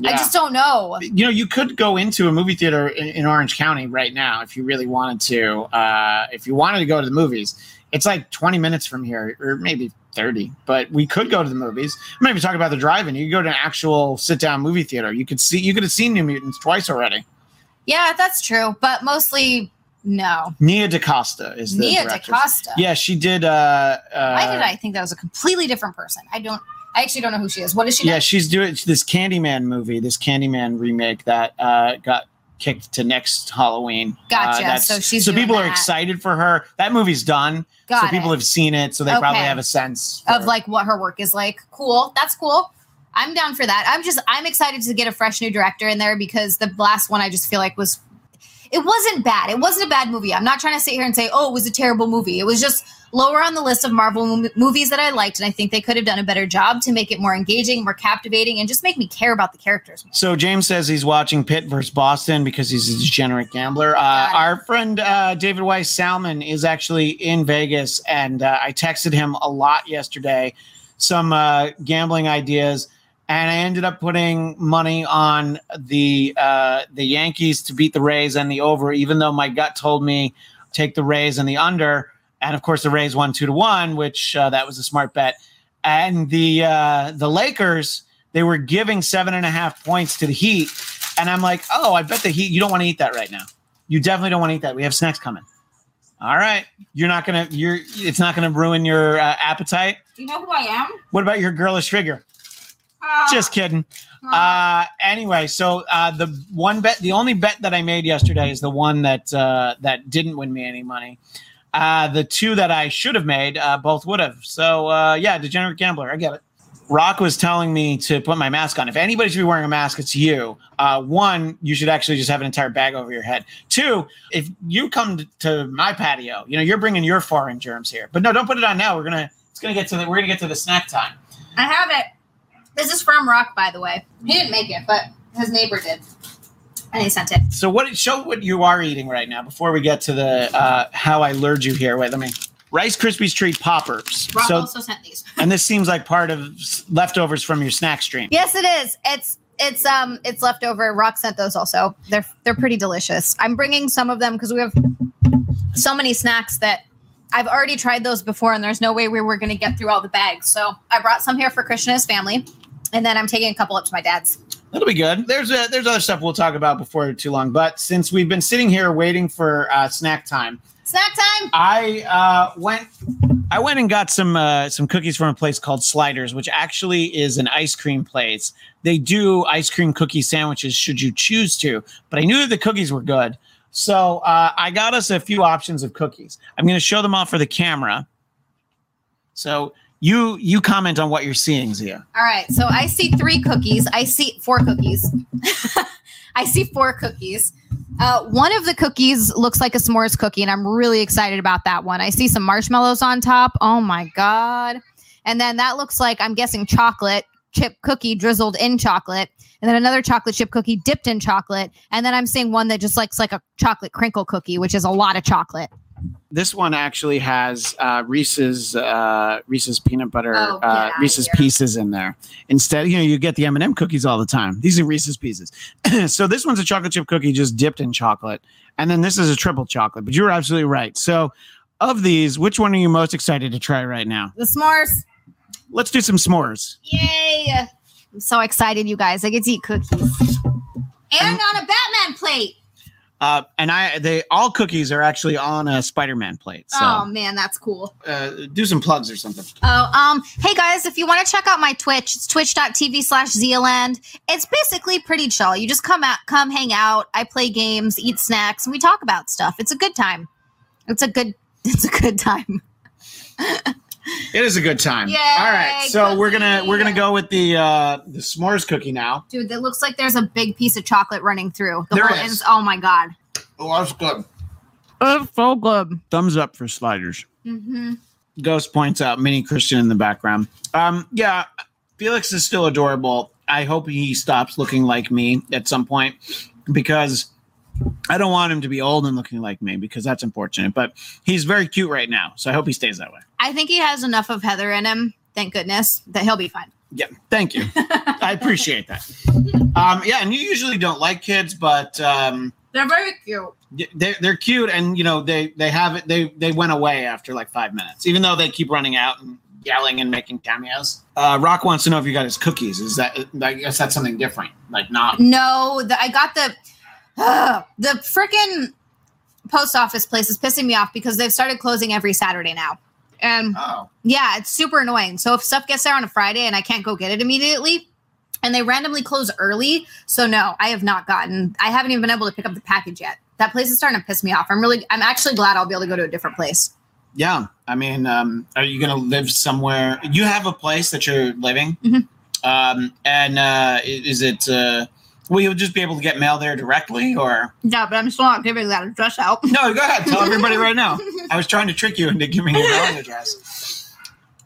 I just don't know. you know, you could go into a movie theater in, in Orange County right now if you really wanted to. Uh, if you wanted to go to the movies, it's like 20 minutes from here, or maybe 30. But we could go to the movies. I'm not even talking about the drive-in. You could go to an actual sit-down movie theater. You could see. You could have seen New Mutants twice already. Yeah, that's true. But mostly, no. Nia DaCosta is the Nia director. DaCosta. Yeah, she did. Uh, uh, Why did I think that was a completely different person? I don't. I actually don't know who she is. What is she? Yeah, she's doing this Candyman movie, this Candyman remake that uh, got kicked to next Halloween. Gotcha. Uh, So she's so people are excited for her. That movie's done, Got so people have seen it, so they probably have a sense of for- like what her work is like. Cool. That's cool. I'm down for that. I'm just I'm excited to get a fresh new director in there because the last one I just feel like was it wasn't bad. It wasn't a bad movie. I'm not trying to sit here and say, "Oh, it was a terrible movie." It was just lower on the list of Marvel mo- movies that I liked and I think they could have done a better job to make it more engaging, more captivating and just make me care about the characters more. So James says he's watching Pitt versus Boston because he's a degenerate gambler. Uh, our friend uh, David Weiss Salmon is actually in Vegas, and uh, I texted him a lot yesterday, some uh, gambling ideas, and I ended up putting money on the uh, the Yankees to beat the Rays and the over, even though my gut told me take the Rays and the under. And of course, the Rays won two to one, which uh, that was a smart bet. And the uh, the Lakers they were giving seven and a half points to the Heat, and I'm like, oh, I bet the Heat. You don't want to eat that right now. You definitely don't want to eat that. We have snacks coming. All right, you're not gonna. You're. It's not gonna ruin your uh, appetite. You know who I am? What about your girlish figure? Just kidding. Uh, anyway, so uh, the one bet, the only bet that I made yesterday is the one that uh, that didn't win me any money. Uh, the two that I should have made, uh, both would have. So uh, yeah, degenerate gambler, I get it. Rock was telling me to put my mask on. If anybody should be wearing a mask, it's you. Uh, one, you should actually just have an entire bag over your head. Two, if you come to, my patio, you know you're bringing your foreign germs here. But no, don't put it on now. We're gonna it's gonna get to the we're gonna get to the snack time. I have it. This is from Rock, by the way. He didn't make it, but his neighbor did. And he sent it. So what? It show what you are eating right now before we get to the uh, how I lured you here. Wait, let me. Rice Krispies treat poppers. Rock So, also sent these. and this seems like part of leftovers from your snack stream. Yes, it is. It's it's um it's leftover. Rock sent those also. They're they're pretty delicious. I'm bringing some of them because we have so many snacks that I've already tried those before, and there's no way we were going to get through all the bags. So I brought some here for Christian and his family, and then I'm taking a couple up to my dad's. That'll be good. There's uh there's other stuff we'll talk about before too long. But since we've been sitting here waiting for uh, snack time, Snack time. I uh, went. I went and got some uh, some cookies from a place called Sliders, which actually is an ice cream place. They do ice cream cookie sandwiches should you choose to, but I knew that the cookies were good, so uh, I got us a few options of cookies. I'm going to show them off for the camera. So you you comment on what you're seeing, Xia. All right. So I see three cookies. I see four cookies. I see four cookies. Uh, one of the cookies looks like a s'mores cookie, and I'm really excited about that one. I see some marshmallows on top. Oh my God. And then that looks like, I'm guessing, chocolate chip cookie drizzled in chocolate. And then another chocolate chip cookie dipped in chocolate. And then I'm seeing one that just looks like a chocolate crinkle cookie, which is a lot of chocolate. This one actually has uh, Reese's uh, Reese's peanut butter Oh, uh, Reese's pieces in there. Instead, you know, you get the M and m cookies all the time. These are Reese's pieces. so this one's a chocolate chip cookie just dipped in chocolate, and then this is a triple chocolate. But you're absolutely right. So, of these, which one are you most excited to try right now? The s'mores. Let's do some s'mores. Yay! I'm so excited, you guys. I get to eat cookies. And on a Batman plate. Uh, and I, they all cookies are actually on a Spider-Man plate. So Oh man, that's cool. uh, do some plugs or something. Oh, um, hey guys, if you want to check out my Twitch, it's twitch.tv slash Zealand. It's basically pretty chill. You just come out, come hang out. I play games, eat snacks, and we talk about stuff. It's a good time. It's a good it's a good time. It is a good time. Yay, all right, so we're gonna we're gonna go with the uh, the s'mores cookie now. Dude, it looks like there's a big piece of chocolate running through. The There whole is. oh my god. Oh, that's good. It's so good. Thumbs up for sliders. Mm-hmm. Ghost points out mini Christian in the background. Um, yeah, Felix is still adorable. I hope he stops looking like me at some point because I don't want him to be old and looking like me because that's unfortunate. But he's very cute right now, so I hope he stays that way. I think he has enough of Heather in him, thank goodness, that he'll be fine. Yeah, thank you. I appreciate that. Um, yeah, and you usually don't like kids, but um, They're very cute. they're, they're cute, and you know they they have it. They they went away after like five minutes, even though they keep running out and yelling and making cameos. Uh, Rock wants to know if you got his cookies. Is that I guess that's something different, like not. No, the, I got the Ugh, the freaking post office place is pissing me off because they've started closing every Saturday now. And Oh, yeah, it's super annoying. So if stuff gets there on a Friday and I can't go get it immediately, and they randomly close early, so no, I have not gotten. I haven't even been able to pick up the package yet. That place is starting to piss me off. I'm really, I'm actually glad I'll be able to go to a different place. yeah. I mean, um, are you gonna live somewhere? You have a place that you're living, Mhm. um, and uh, is it? Uh, will you just be able to get mail there directly, or? Yeah, but I'm still not giving that address out. No, go ahead. Tell everybody right now. I was trying to trick you into giving me your mailing address.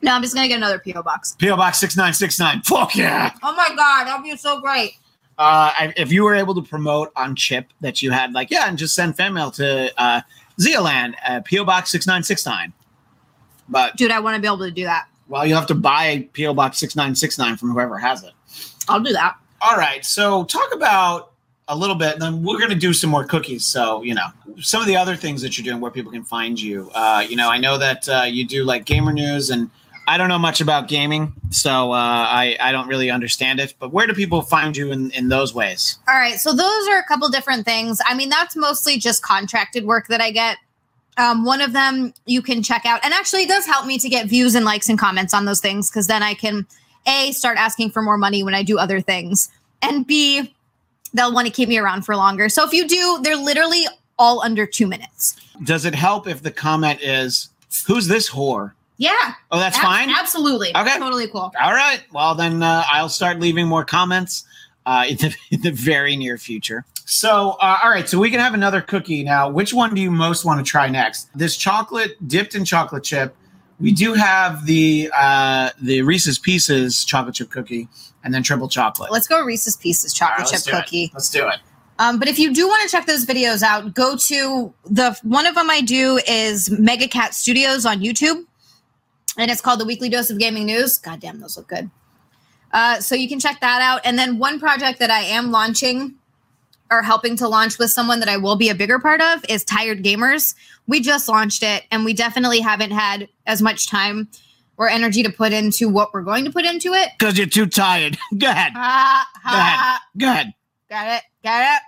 No, I'm just gonna get another PO box. PO Box six nine six nine. Fuck yeah! Oh my god, that'd be so great. Uh, I- if you were able to promote on Chip that you had, like, yeah, and just send fan mail to uh, Zealand, uh, PO Box six nine six nine. But Dude, I want to be able to do that. well, you'll have to buy PO Box six nine six nine from whoever has it. I'll do that. All right, so talk about a little bit, and then we're going to do some more cookies. So you know, some of the other things that you're doing, where people can find you. Uh, you know, I know that uh, you do like gamer news, and I don't know much about gaming, so uh, I I don't really understand it. But where do people find you in in those ways? All right. So those are a couple different things. I mean, that's mostly just contracted work that I get. Um, one of them you can check out, and actually, it does help me to get views and likes and comments on those things because then I can a start asking for more money when I do other things, and b they'll want to keep me around for longer. So if you do, they're literally all under two minutes. Does it help if the comment is, "Who's this whore"? Yeah, Oh, that's ab- fine. Absolutely, Okay. totally cool. All right. Well, then uh, I'll start leaving more comments uh, in, the, in the very near future. So, uh, all right. So we can have another cookie now. Which one do you most want to try next? This chocolate dipped in chocolate chip we do have the uh, the Reese's Pieces chocolate chip cookie, and then triple chocolate. Let's go Reese's Pieces chocolate right, chip do it. cookie. Let's do it. Um, but if you do want to check those videos out, go to the one of them I do is Mega Cat Studios on YouTube, and it's called the Weekly Dose of Gaming News. God damn, those look good. Uh, so you can check that out. And then one project that I am launching or helping to launch with someone that I will be a bigger part of is Tired Gamers. We just launched it, and we definitely haven't had as much time or energy to put into what we're going to put into it. Because you're too tired. Go ahead. Ha, Go ahead. Go ahead. Got it. Got it.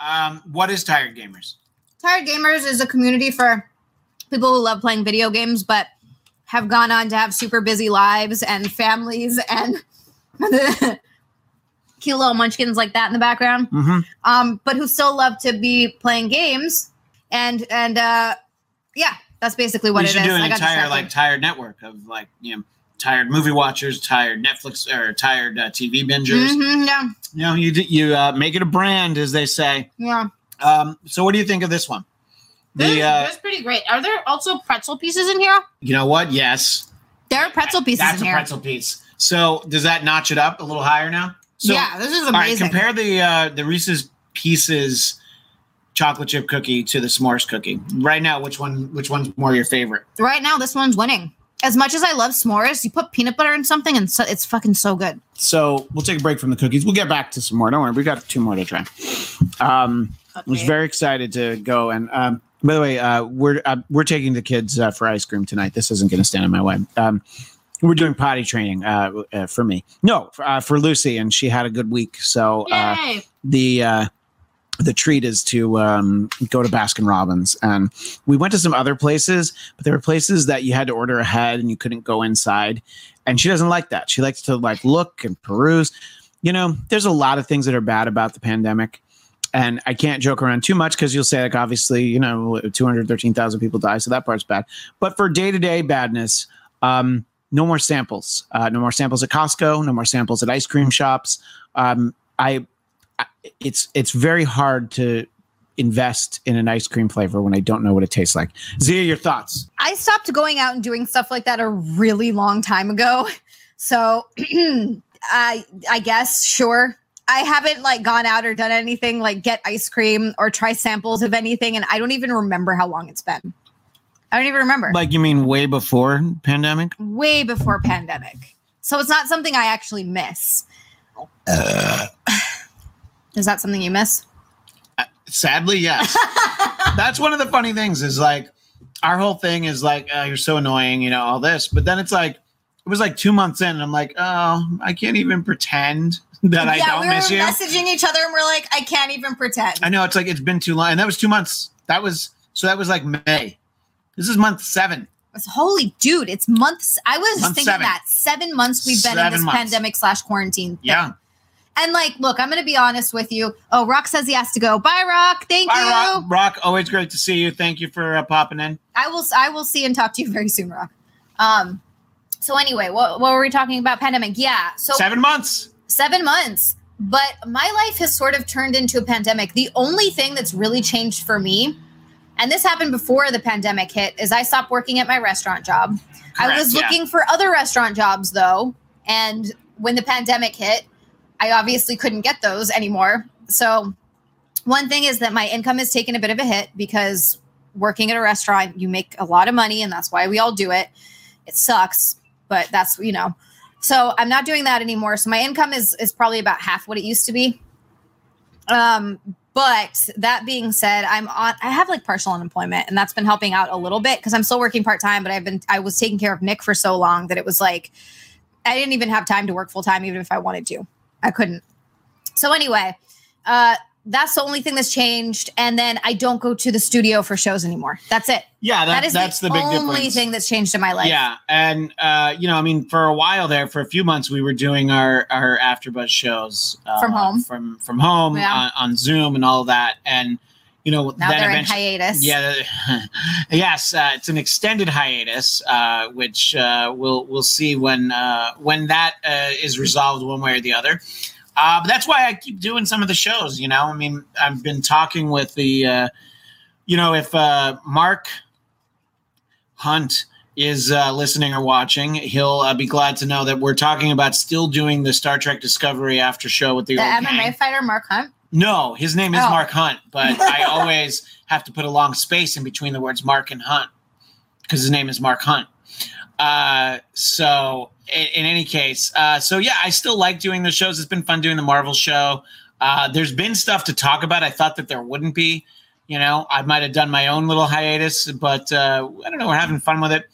Um, what is Tired Gamers? Tired Gamers is a community for people who love playing video games but have gone on to have super busy lives and families and cute little munchkins like that in the background. Mm-hmm. Um, but who still love to be playing games and and uh yeah, that's basically what we it should is. do an I got entire like tired network of like you know tired movie watchers, tired Netflix or tired uh, TV bingers. Mhm, yeah, You know, you d- you uh, make it a brand, as they say. yeah. Um, so, what do you think of this one? This, The uh, that's pretty great. Are there also pretzel pieces in here? you know what? Yes, There are pretzel pieces that's in a here. pretzel piece. So, does that notch it up a little higher now? So, yeah, this is All right, amazing. compare the uh, the Reese's Pieces chocolate chip cookie to the s'mores cookie. Right now, which one which one's more your favorite? right now, this one's winning. As much as I love s'mores, you put peanut butter in something and so, it's fucking so good. So we'll take a break from the cookies. We'll get back to some more. Don't worry, we got two more to try. Um, I was very excited to go. And um, by the way, uh, we're uh, we're taking the kids uh, for ice cream tonight. This isn't going to stand in my way. Um, we're doing potty training uh, uh, for me. No, for, uh, for Lucy, and she had a good week. So uh, the uh, the treat is to um, go to Baskin Robbins, and we went to some other places, but there were places that you had to order ahead and you couldn't go inside. And she doesn't like that. She likes to like look and peruse. You know, there's a lot of things that are bad about the pandemic. And I can't joke around too much because you'll say, like, obviously, you know, 213,000 people die. So that part's bad. But for day to day badness, um, no more samples. Uh, no more samples at Costco. No more samples at ice cream shops. Um, I, I- it's it's very hard to invest in an ice cream flavor when I don't know what it tastes like. Xia, your thoughts? I stopped going out and doing stuff like that a really long time ago. So I I guess sure. I haven't like gone out or done anything like get ice cream or try samples of anything and I don't even remember how long it's been. I don't even remember. Like you mean way before pandemic? Way before pandemic. So it's not something I actually miss. Uh. Is that something you miss? Uh, sadly, yes. That's one of the funny things is like our whole thing is like oh, you're so annoying, you know, all this. But then it's like it was like two months in, and I'm like, oh, I can't even pretend that I yeah, don't we were miss you. messaging each other and we're like, I can't even pretend. I know it's like it's been too long, and that was two months. That was so that was like May. This is month seven. It's- Holy dude, it's months. I was Month thinking seven. that seven months we've been in this months. pandemic slash quarantine. thing. Yeah. And like, look, I'm gonna be honest with you. Oh, Rock says he has to go. Bye, Rock. Thank Bye, you. Rock. Rock. Always great to see you. Thank you for uh, popping in. I will. I will see and talk to you very soon, Rock. Um. So anyway, what what were we talking about? Pandemic. Yeah. So Seven months. seven months. But my life has sort of turned into a pandemic. The only thing that's really changed for me, and this happened before the pandemic hit, is I stopped working at my restaurant job. I was yeah. looking for other restaurant jobs though. And when the pandemic hit, I obviously couldn't get those anymore. So, one thing is that my income has taken a bit of a hit because working at a restaurant, you make a lot of money, and that's why we all do it. It sucks, but that's, you know. So, I'm not doing that anymore. So, my income is is probably about half what it used to be. Um, but that being said, I'm on I have like partial unemployment and that's been helping out a little bit because I'm still working part-time, but I've been I was taking care of Nick for so long that it was like I didn't even have time to work full time even if I wanted to. I couldn't. So anyway, uh that's the only thing that's changed. And then I don't go to the studio for shows anymore. That's it. Yeah, that, that is that's the, the, big only difference. thing that's changed in my life. Yeah, and uh, you know, I mean, for a while there, for a few months, we were doing our our AfterBuzz shows uh, From home. from from home Yeah. on, on Zoom and all that, and you know, Now they're in hiatus. Yeah, yes, uh, it's an extended hiatus, uh, which uh, we'll we'll see when uh, when that uh, is resolved one way or the other. Uh, but that's why I keep doing some of the shows. You know, I mean, I've been talking with the, uh, you know, if uh, Mark Hunt is uh, listening or watching, he'll uh, be glad to know that we're talking about still doing the Star Trek Discovery after show with the, The old MMA gang. fighter Mark Hunt. No, his name is Oh. Mark Hunt, but I always have to put a long space in between the words Mark and Hunt because his name is Mark Hunt. Uh, so in, in any case, uh, so yeah, I still like doing the shows. It's been fun doing the Marvel show. Uh, there's been stuff to talk about. I thought that there wouldn't be. You know, I might have done my own little hiatus, but uh, I don't know. We're having fun with it.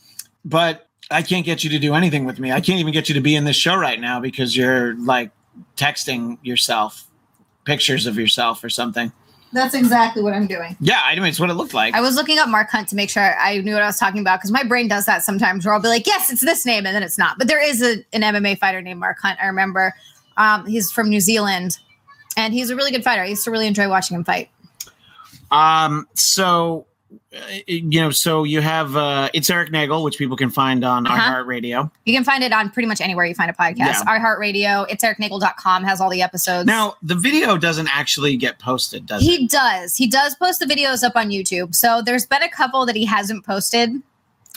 But I can't get you to do anything with me. I can't even get you to be in this show right now because you're like texting yourself pictures of yourself or something. That's exactly what I'm doing. Yeah, I mean, it's what it looked like. I was looking up Mark Hunt to make sure I knew what I was talking about because my brain does that sometimes where I'll be like, yes, it's this name, and then it's not. But there is a, an MMA fighter named Mark Hunt. I remember um, he's from New Zealand and he's a really good fighter. I used to really enjoy watching him fight. Um, so you know, so you have uh, it's Eric Nagel, which people can find on Uh-huh. iHeartRadio. You can find it on pretty much anywhere you find a podcast. Yeah. iHeartRadio, it's ericnagel.com has all the episodes. Now, the video doesn't actually get posted, does it? he does. He does post the videos up on YouTube. So there's been a couple that he hasn't posted.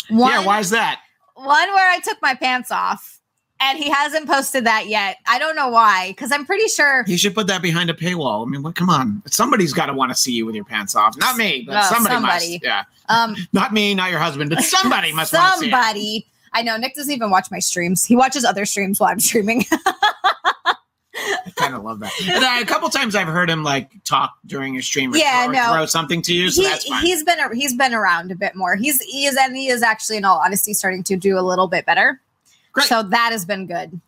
One, yeah, why is that? one where I took my pants off. And he hasn't posted that yet. I don't know why, because I'm pretty sure You should put that behind a paywall. I mean, what? Come on, somebody's got to want to see you with your pants off. Not me, but No, somebody, somebody. must. Yeah, um not me, not your husband, but somebody must want see it. somebody. I know Nick doesn't even watch my streams. He watches other streams while I'm streaming. I kind of love that. And I- a couple times I've heard him like talk during your stream, or, Yeah, or no. throw something to you. So he, that's fine. he's been a- he's been around a bit more. He's he is and he is actually in all honesty starting to do a little bit better. Great. So that has been good.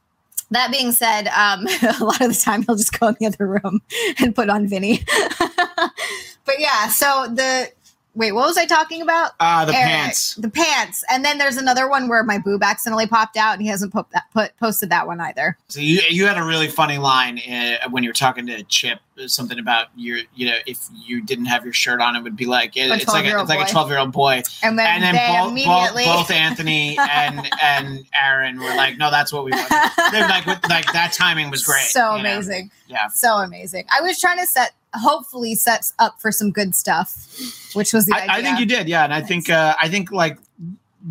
That being said, um, a lot of the time he'll just go in the other room and put on Vinny. but yeah, so the wait, what was I talking about? Ah, the Eric, pants. The pants. And then there's another one where my boob accidentally popped out and he hasn't put that, put, posted that one either. So you you had a really funny line uh, when you were talking to Chip, uh, something about your you know if you didn't have your shirt on, it would be like it- it's like a, 12-year-old it's like a twelve year old boy, And then, and then both, immediately both, both Anthony and and Aaron were like, no, that's what we want. They're like like that timing was great. So you know? amazing. Yeah. So amazing. I was trying to set hopefully sets up for some good stuff, which was the idea. I, I think you did, yeah, and I think uh, I think like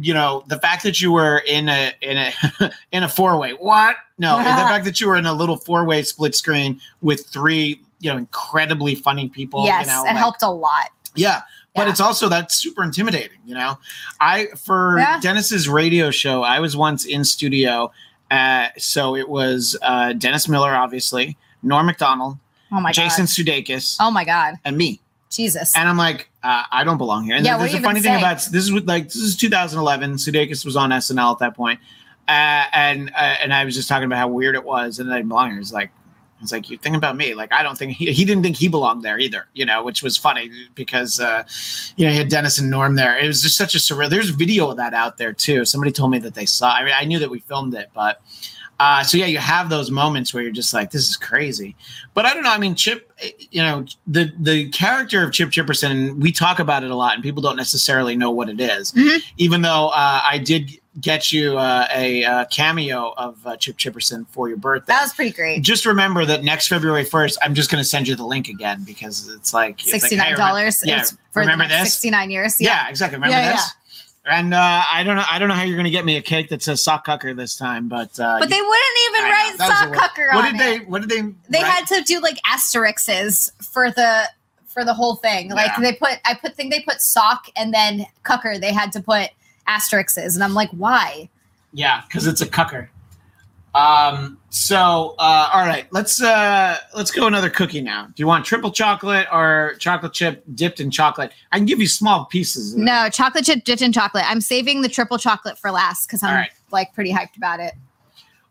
you know the fact that you were in a in a in a four way. What? No, the fact that you were in a little four way split screen with three you know incredibly funny people. Yes, you know, it like- helped a lot. Yeah. But Yeah. it's also that's super intimidating, you know. I for Yeah. Dennis's radio show, I was once in studio. Uh, so it was uh, Dennis Miller, obviously, Norm Macdonald, Oh my Jason god. Jason Sudeikis, Oh my god. and me. Jesus. And I'm like, uh, I don't belong here. And Yeah, there's a funny thing about this is with, like this is 2011. Sudeikis was on SNL at that point, uh, and uh, and I was just talking about how weird it was, and I didn't belong here. It's like. It's like you think about me. Like I don't think he, he didn't think he belonged there either. You know, which was funny because uh, you know he had Dennis and Norm there. It was just such a surreal. There's video of that out there too. Somebody told me that they saw. I mean, I knew that we filmed it, but uh, so yeah, you have those moments where you're just like, this is crazy. But I don't know. I mean, Chip, eh, you know, the the character of Chip Chipperson, we talk about it a lot, and people don't necessarily know what it is. Mhm. Even though uh, I did get you uh, a, uh cameo of uh, Chip Chipperson for your birthday. that was pretty great. just remember that next February 1st, I'm just going to send you the link again because it's like it's like, hey, remember- dollars. yeah, remember this? Sixty nine years. yeah, exactly. Remember Yeah, this? And uh, I don't know. I don't know how you're going to get me a cake that says sock cucker this time, but uh, But you- they wouldn't even I write was sock cucker What on did they? What did they? They write? had to do like asterisks for the for the whole thing. Like they put I put think they put sock and then cucker. They had to put asterisks, and I'm like, why? Yeah, because it's a cucker. Um. So, uh, all right, let's uh, let's go another cookie now. Do you want triple chocolate or chocolate chip dipped in chocolate? I can give you small pieces. No, chocolate chip dipped in chocolate. I'm saving the triple chocolate for last because I'm All right. like pretty hyped about it.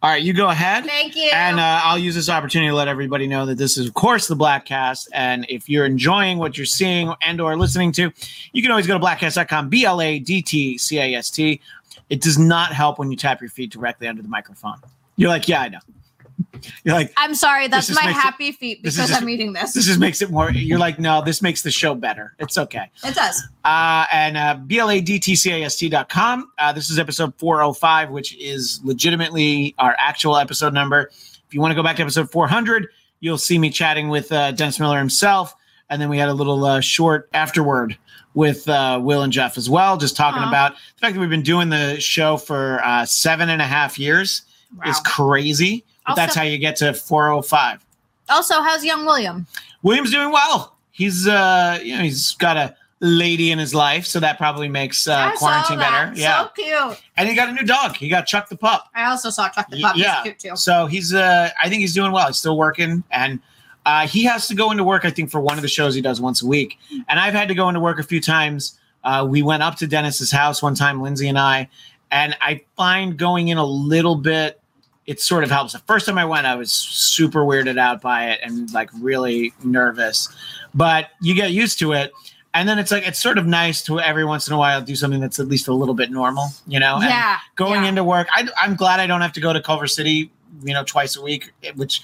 All right, you go ahead. Thank you. And uh, I'll use this opportunity to let everybody know that this is, of course, the Bladtcast. And if you're enjoying what you're seeing and or listening to, you can always go to bladtcast.com, B-L-A-D-T-C-A-S-T. It does not help when you tap your feet directly under the microphone. You're like, yeah, I know. You're like, I'm sorry, that's my makes it- happy feet because just- I'm eating this. this just makes it more. You're like, no, this makes the show better. It's okay. It does. Uh, and uh, bladtcast.com. Uh, this is episode 405, which is legitimately our actual episode number. If you want to go back to episode 400, you'll see me chatting with uh, Dennis Miller himself. And then we had a little uh, short afterward with uh, Will and Jeff as well, just talking about the fact that we've been doing the show for uh, seven and a half years is crazy. But that's how you get to 405. Also, how's young William? William's doing well. He's uh, you know, he's got a lady in his life, so that probably makes uh, quarantine better. Yeah, So cute. and he got a new dog. He got Chuck the pup. I also saw Chuck the Pup. yeah. He's cute too. So he's uh I think he's doing well. He's still working and uh he has to go into work I think for one of the shows he does once a week. And I've had to go into work a few times. Uh we went up to Dennis's house one time Lindsay and I and I find going in a little bit it sort of helps. The first time I went I was super weirded out by it and like really nervous. But you get used to it. And then it's like it's sort of nice to every once in a while do something that's at least a little bit normal, you know? And Yeah. going yeah. into work. I, I'm glad I don't have to go to Culver City, you know, twice a week, eh, which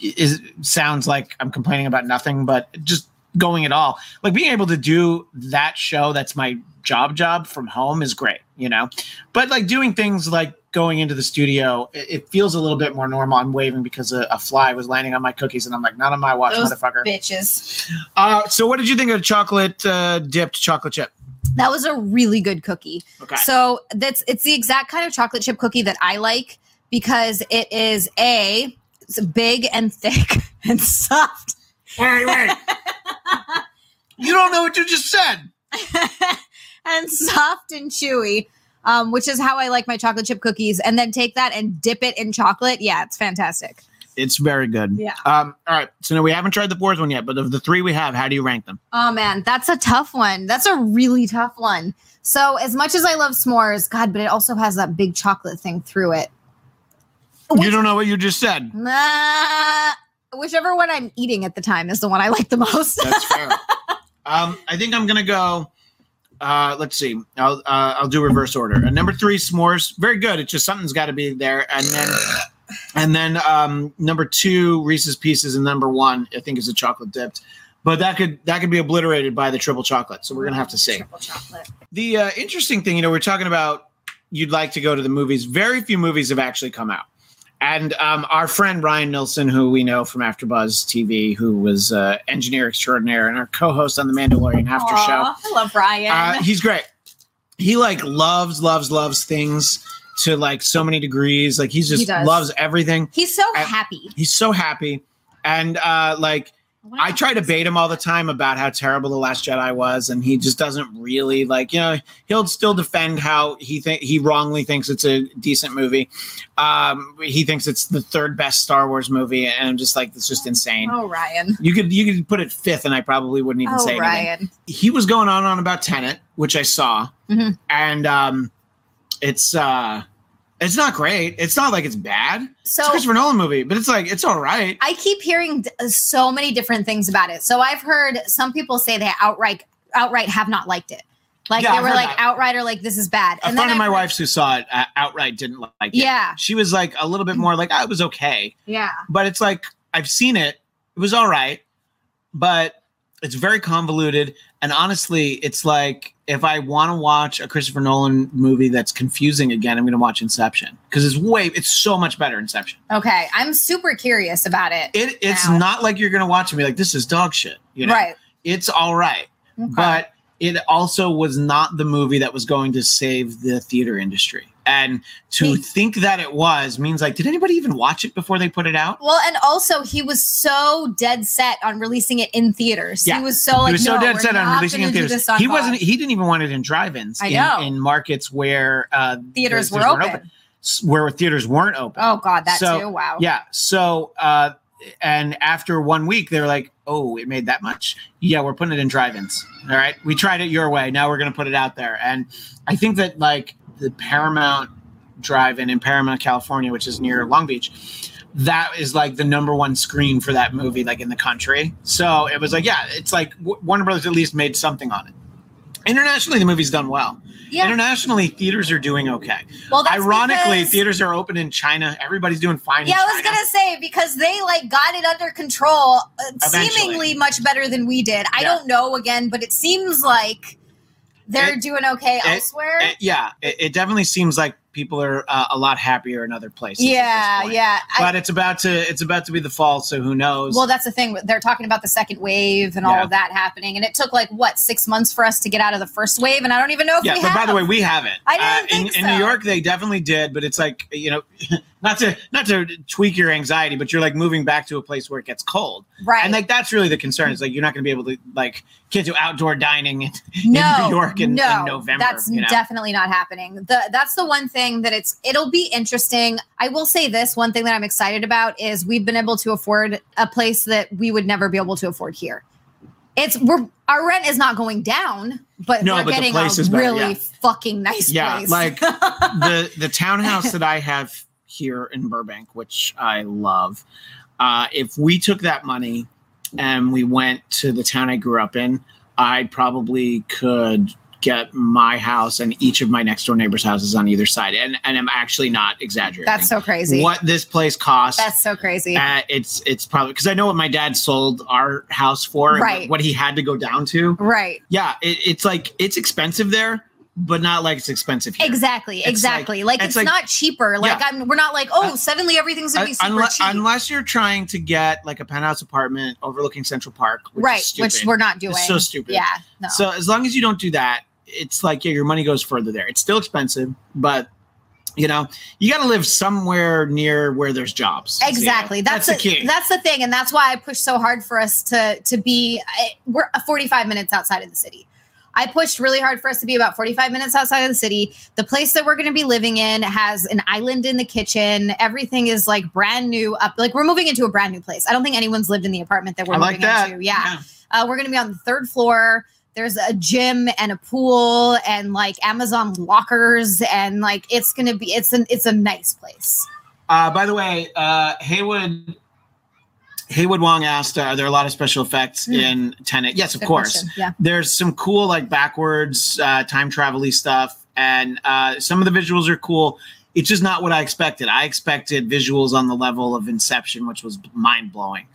is sounds like I'm complaining about nothing, but just going at all. Like being able to do that show that's my job job from home is great, you know. But like doing things like going into the studio, it, it feels a little bit more normal. I'm waving because a, a fly was landing on my cookies, and I'm like, not on my watch, Those motherfucker. Bitches. Uh, so what did you think of chocolate uh, dipped chocolate chip? That was a really good cookie. Okay. So that's it's the exact kind of chocolate chip cookie that I like because it is a it's big and thick and soft. Wait, wait. you don't know what you just said. and soft and chewy, um, which is how I like my chocolate chip cookies. And then take that and dip it in chocolate. Yeah, it's fantastic. It's very good. Yeah. Um, all right. So now we haven't tried the fourth one yet, but of the three we have, how do you rank them? Oh man, that's a tough one. That's a really tough one. So as much as I love s'mores, God, but it also has that big chocolate thing through it. You don't know what you just said. Nah, whichever one I'm eating at the time is the one I like the most. That's fair. um, I think I'm gonna go. Uh, let's see. I'll uh, I'll do reverse order. Uh, number three, s'mores. Very good. It's just something's got to be there, and then and then um, number two, Reese's Pieces, and number one, I think is a chocolate dipped. But that could that could be obliterated by the triple chocolate. So we're gonna have to see. Triple chocolate. The uh, interesting thing, you know, we're talking about you'd like to go to the movies. Very few movies have actually come out. And um, our friend Ryan Nilsson, who we know from AfterBuzz TV, who was uh, engineer extraordinaire and our co-host on the Mandalorian After Show, I love Ryan. uh, he's great. He like loves, loves, loves things to like so many degrees. Like he's He just does. loves everything. He's so I- happy. He's so happy, and uh, like I try to bait him all the time about how terrible the Last Jedi was, and he just doesn't really like. You know, he'll still defend how he think he wrongly thinks it's a decent movie. Um, he thinks it's the third best Star Wars movie, and I'm just like, it's just insane. Oh, Ryan. You could you could put it fifth, and I probably wouldn't even Oh, say anything. He was going on and on about Tenet, which I saw, Mhm. and um, it's uh, it's not great. It's not like it's bad. So it's a Christopher Nolan movie, but it's like it's all right. I keep hearing d- so many different things about it. So I've heard some people say they outright outright have not liked it. Like Yeah, they I've were like that. outright or like this is bad. a And friend of my heard- wife's who saw it uh, outright didn't like it. Yeah. She was like a little bit more like, I was okay. Yeah. But it's like, I've seen it. It was all right. But it's very convoluted. And honestly, it's like, if I want to watch a Christopher Nolan movie that's confusing again, I'm going to watch Inception because it's way, it's so much better. Inception. Okay. I'm super curious about it. It, it's Wow. not like you're going to watch me like, this is dog shit. You know, Right. it's all right. Okay. but it also was not the movie that was going to save the theater industry. And to Me- think that it was means like, did anybody even watch it before they put it out? well, and also he was so dead set on releasing it in theaters. Yeah. He was so like he was so no, dead set on releasing gonna in theaters. He wasn't. He didn't even want it in drive-ins. I in, know. in markets where uh, Theaters were weren't open. where theaters weren't open. Oh God, that So, too. Wow. Yeah. So, uh, and after one week, they're like, "Oh, it made that much? Yeah, we're putting it in drive-ins. All right, we tried it your way. Now we're going to put it out there." And I think that like the Paramount Drive-in in Paramount, California, which is near Long Beach, that is like the number one screen for that movie, like in the country. So it was like, yeah, it's like Warner Brothers at least made something on it. Internationally, the movie's done well. Yeah. Internationally, theaters are doing okay. well, that's Ironically, because- theaters are open in China. Everybody's doing fine. Yeah, I was China. gonna say because they like got it under control, uh, seemingly much better than we did. I Yeah. don't know again, but it seems like they're It- doing okay it- elsewhere. Yeah, it, it definitely seems like people are uh, a lot happier in other places. Yeah, yeah. I- But it's about to it's about to be the fall, so who knows? well, that's the thing. They're talking about the second wave and all of that happening, and it took like what six months for us to get out of the first wave, and I don't even know if yeah, we but have. by the way, we haven't. I didn't uh, in, think in so. New York, they definitely did, but it's like you know, not to not to tweak your anxiety, but you're like moving back to a place where it gets cold, right? and like that's really the concern. Is like you're not going to be able to like can't do outdoor dining in, no, in New York in, no, in November. That's you know? definitely not happening. The that's the one thing that it's it'll be interesting. I will say this one thing that I'm excited about is we've been able to afford a place that we would never be able to afford here. It's we're our rent is not going down, but No, we're but the getting place a really yeah. fucking nice yeah, place. like the the townhouse that I have here in Burbank, which I love. Uh, if we took that money and we went to the town I grew up in, I probably could get my house and each of my next door neighbors' houses on either side, and and I'm actually not exaggerating. that's so crazy. what this place costs. That's so crazy. uh, it's it's probably because I know what my dad sold our house for, and Right. what he had to go down to. right. Yeah, it, it's like it's expensive there, but not like it's expensive here. Exactly, It's exactly. Like, it's it's, like- not cheaper. Like Yeah. I'm, we're not like, oh, Uh, suddenly everything's gonna be super unless, cheap, unless you're trying to get like a penthouse apartment overlooking Central Park, which right? Which we're not doing. It's so stupid. Yeah, no. So as long as you don't do that, it's like yeah, your money goes further there. It's still expensive, but you know you got to live somewhere near where there's jobs. Exactly. You know? That's, that's the key. That's the thing, and that's why I push so hard for us to to be. We're 45 minutes outside of the city. I pushed really hard for us to be about 45 minutes outside of the city. The place that we're going to be living in has an island in the kitchen. Everything is like brand new up. Like we're moving into a brand new place. I don't think anyone's lived in the apartment that we're I like moving that. into. Yeah. Uh, we're going to be on the third floor. There's a gym and a pool and like Amazon lockers and like it's to be it's an it's a nice place. Uh, by the way, uh, Haywood Haywood Wong asked, uh, "Are there a lot of special effects Hmm. in Tenet?" Yes, of Good course. question. Yeah. there's some cool like backwards uh, time travel stuff and uh, some of the visuals are cool it's just not what i expected. I expected visuals on the level of inception which was mind-blowing.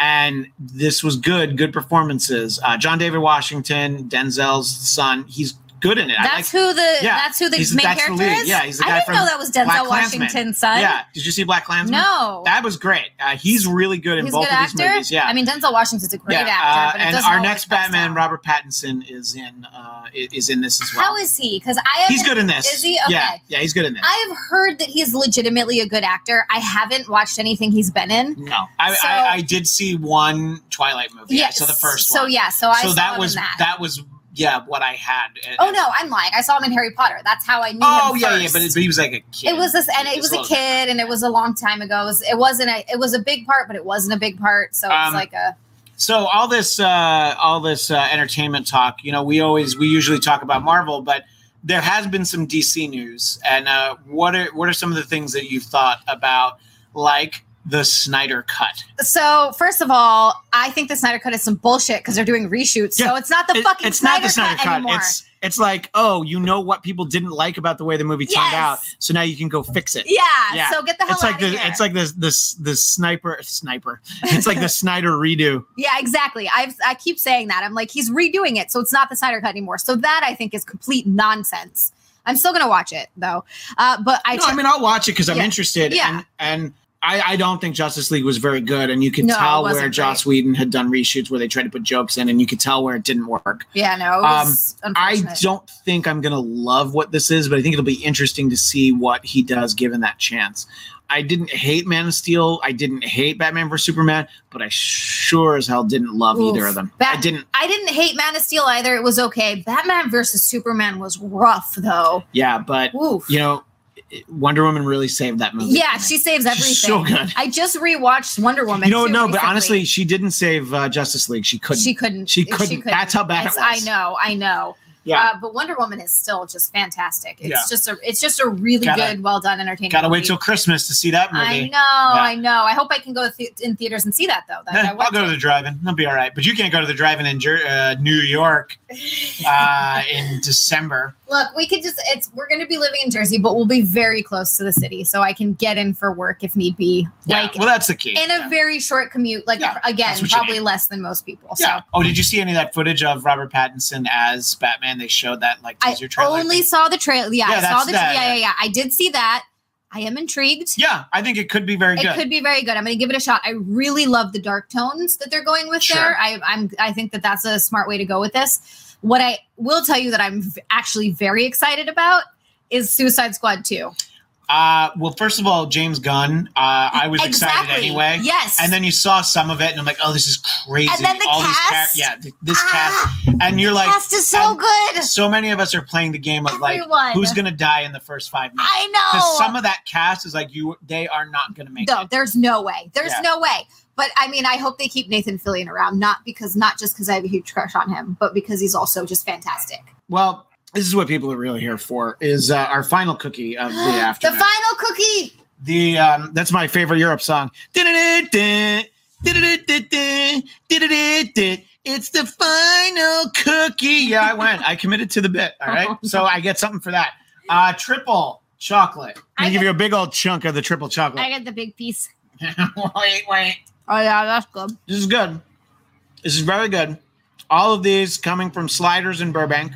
And this was good good performances. Uh, john david washington denzel's son he's good in it That's like- who the Yeah. that's who the He's- main that's the character lead. is. Yeah, he's the guy I didn't from know that was Denzel BlacKkKlansman. Washington's son. yeah did you see BlacKkKlansman? No, that was great uh, he's really good in he's both of these movies yeah I mean Denzel Washington's a great yeah, actor, uh, and our next batman down. robert pattinson is in uh, is in this as well How is he? Because I He's good in this. Is he? Okay. Yeah, yeah, he's good in this. I have heard that he's legitimately a good actor. I haven't watched anything he's been in. no, I, So- I, I did see one Twilight movie. Yeah, so the first So one. yeah, so I so that was that. that was yeah what I had. Oh no, I'm lying. I saw him in Harry Potter. That's how I knew Oh him yeah, first. yeah, but, it, but he was like a kid. it was this, and it It's was a a kid, and it was a long time ago. It, was, it wasn't a, it was a big part, but it wasn't a big part. So it's Um, like a, So all this uh, all this uh, entertainment talk, you know, we always we usually talk about Marvel, but there has been some DC news. And uh, what are what are some of the things that you've thought about, like the Snyder cut? So first of all, I think the Snyder Cut is some bullshit because they're doing reshoots. So it's not the It- fucking it's Snyder, not the Snyder cut, cut. anymore. It's it's like oh, you know what people didn't like about the way the movie turned Yes. out, so now you can go fix it. yeah, Yeah. So get the hell it's like out the here. it's like this this the sniper sniper. It's like the Snyder redo. yeah, exactly. I've I keep saying that. I'm like he's redoing it, so it's not the Snyder Cut anymore. So that I think is complete nonsense. I'm still gonna watch it though. Uh, but I, no, I mean I'll watch it because I'm Yeah. interested. Yeah. And and I, I don't think Justice League was very good, and you could No, tell where great. Joss Whedon had done reshoots where they tried to put jokes in, and you could tell where it didn't work. yeah, no, it was Um, I don't think I'm gonna love what this is, but I think it'll be interesting to see what he does given that chance. I didn't hate Man of Steel. I didn't hate Batman vs Superman, but I sure as hell didn't love Oof. either of them. Bat- I didn't. I didn't hate Man of Steel either. It was okay. Batman versus Superman was rough though. Yeah, but Oof. you know, Wonder Woman really saved that movie. yeah, she saves everything. She's so good. I just rewatched Wonder Woman. You know, no, but honestly, she didn't save uh, Justice League. She couldn't. she couldn't. She couldn't. That's how bad it It's- I know. I know. yeah, Uh, but Wonder Woman is still just fantastic. It's Yeah. just a. It's just a really Gotta- good, well done, entertaining. gotta wait till Christmas to see that movie. I know. I know. I hope I can go th- in theaters and see that though. That Eh, I'll go to the drive-in. I'll be all right. But you can't go to the drive-in in uh, New York uh, in December. Look, we could just it's we're gonna be living in Jersey, but we'll be very close to the city, so I can get in for work if need be. Yeah, Like well, that's the key. in a very short commute, like Yeah, again, that's what you probably less than most people. Yeah. So Oh, did you see any of that footage of Robert Pattinson as Batman? They showed that like I only thing. saw the trailer. Yeah, Yeah, I saw the that, yeah, yeah. yeah, yeah. I did see that. I am intrigued. Yeah, I think it could be very It good. could be very good. I'm going to give it a shot. I really love the dark tones that they're going with Sure. there. I, I'm I think that that's a smart way to go with this. What I will tell you that I'm actually very excited about is Suicide Squad 2. Uh, well, first of all, James Gunn. Uh, I was excited anyway. Yes. And then you saw some of it, and I'm like, oh, this is crazy. And then the all cast? These char- yeah, th- this Ah, cast, and you're like, cast is so good. so many of us are playing the game of like, who's gonna die in the first five minutes? I know. Because some of that cast is like, you, they are not gonna make no, it. No, there's no way. There's Yeah. no way. But I mean, I hope they keep Nathan Fillion around, not because not just because I have a huge crush on him, but because he's also just fantastic. Well, this is what people are really here for. Is uh, our final cookie of the afternoon. the final cookie. The um, that's my favorite Europe song. It's the final cookie. Yeah, I went. I committed to the bit. All right, so I get something for that. Uh, triple chocolate. I'm gonna give you a big old chunk of the triple chocolate. I get the big piece. wait, wait. Oh yeah, that's good. This is good. This is very good. All of these coming from Sliders in Burbank.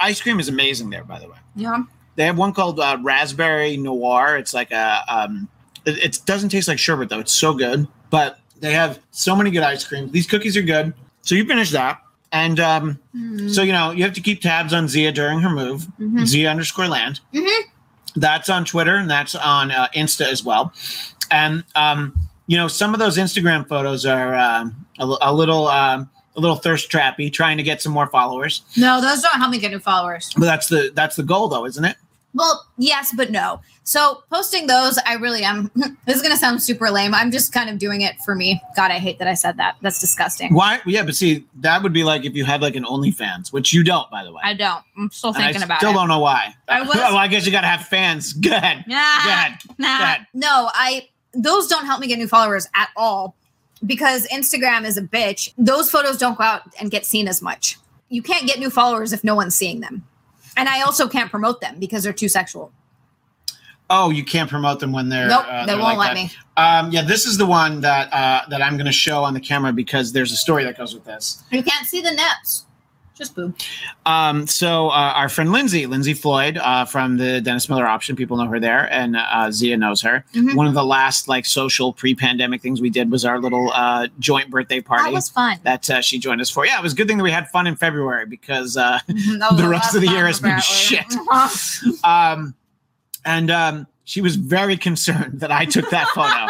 Ice cream is amazing there, by the way. Yeah. They have one called uh, Raspberry Noir. It's like a, um, it, it doesn't taste like sherbet though. It's so good. But they have so many good ice creams. These cookies are good. So you finish that, and um, so you know you have to keep tabs on Xia during her move. Mhm. Xia underscore land. Mhm. That's on Twitter and that's on uh, Insta as well. And um, you know some of those Instagram photos are um, a, a little um, a little thirst trappy, trying to get some more followers. No, those don't help me get new followers. But that's the that's the goal, though, isn't it? Well, yes, but no. So posting those, I really am. this is gonna sound super lame. I'm just kind of doing it for me. God, I hate that I said that. That's disgusting. Why? Yeah, but see, that would be like if you had like an OnlyFans, which you don't, by the way. I don't. I'm still thinking I about still it. don't know why. I was- well, I guess you got to have fans. Go ahead. Nah, Go ahead. nah. Go ahead. No, I those don't help me get new followers at all because Instagram is a bitch. Those photos don't go out and get seen as much. You can't get new followers if no one's seeing them. And I also can't promote them because they're too sexual. Oh, you can't promote them when they're. Nope, uh, they won't like let that. me. Um, yeah, this is the one that uh, that I'm going to show on the camera because there's a story that goes with this. You can't see the nips. Just boob. Um, so uh, our friend Lindsay, Lindsay Floyd uh, from the Dennis Miller Option, people know her there, and uh, Xia knows her. Mhm. One of the last like social pre-pandemic things we did was our little uh, joint birthday party. That was fun. that uh, she joined us for. Yeah, it was a good thing that we had fun in February because uh, That the rest of the year has been shit. um, and um, she was very concerned that I took that photo.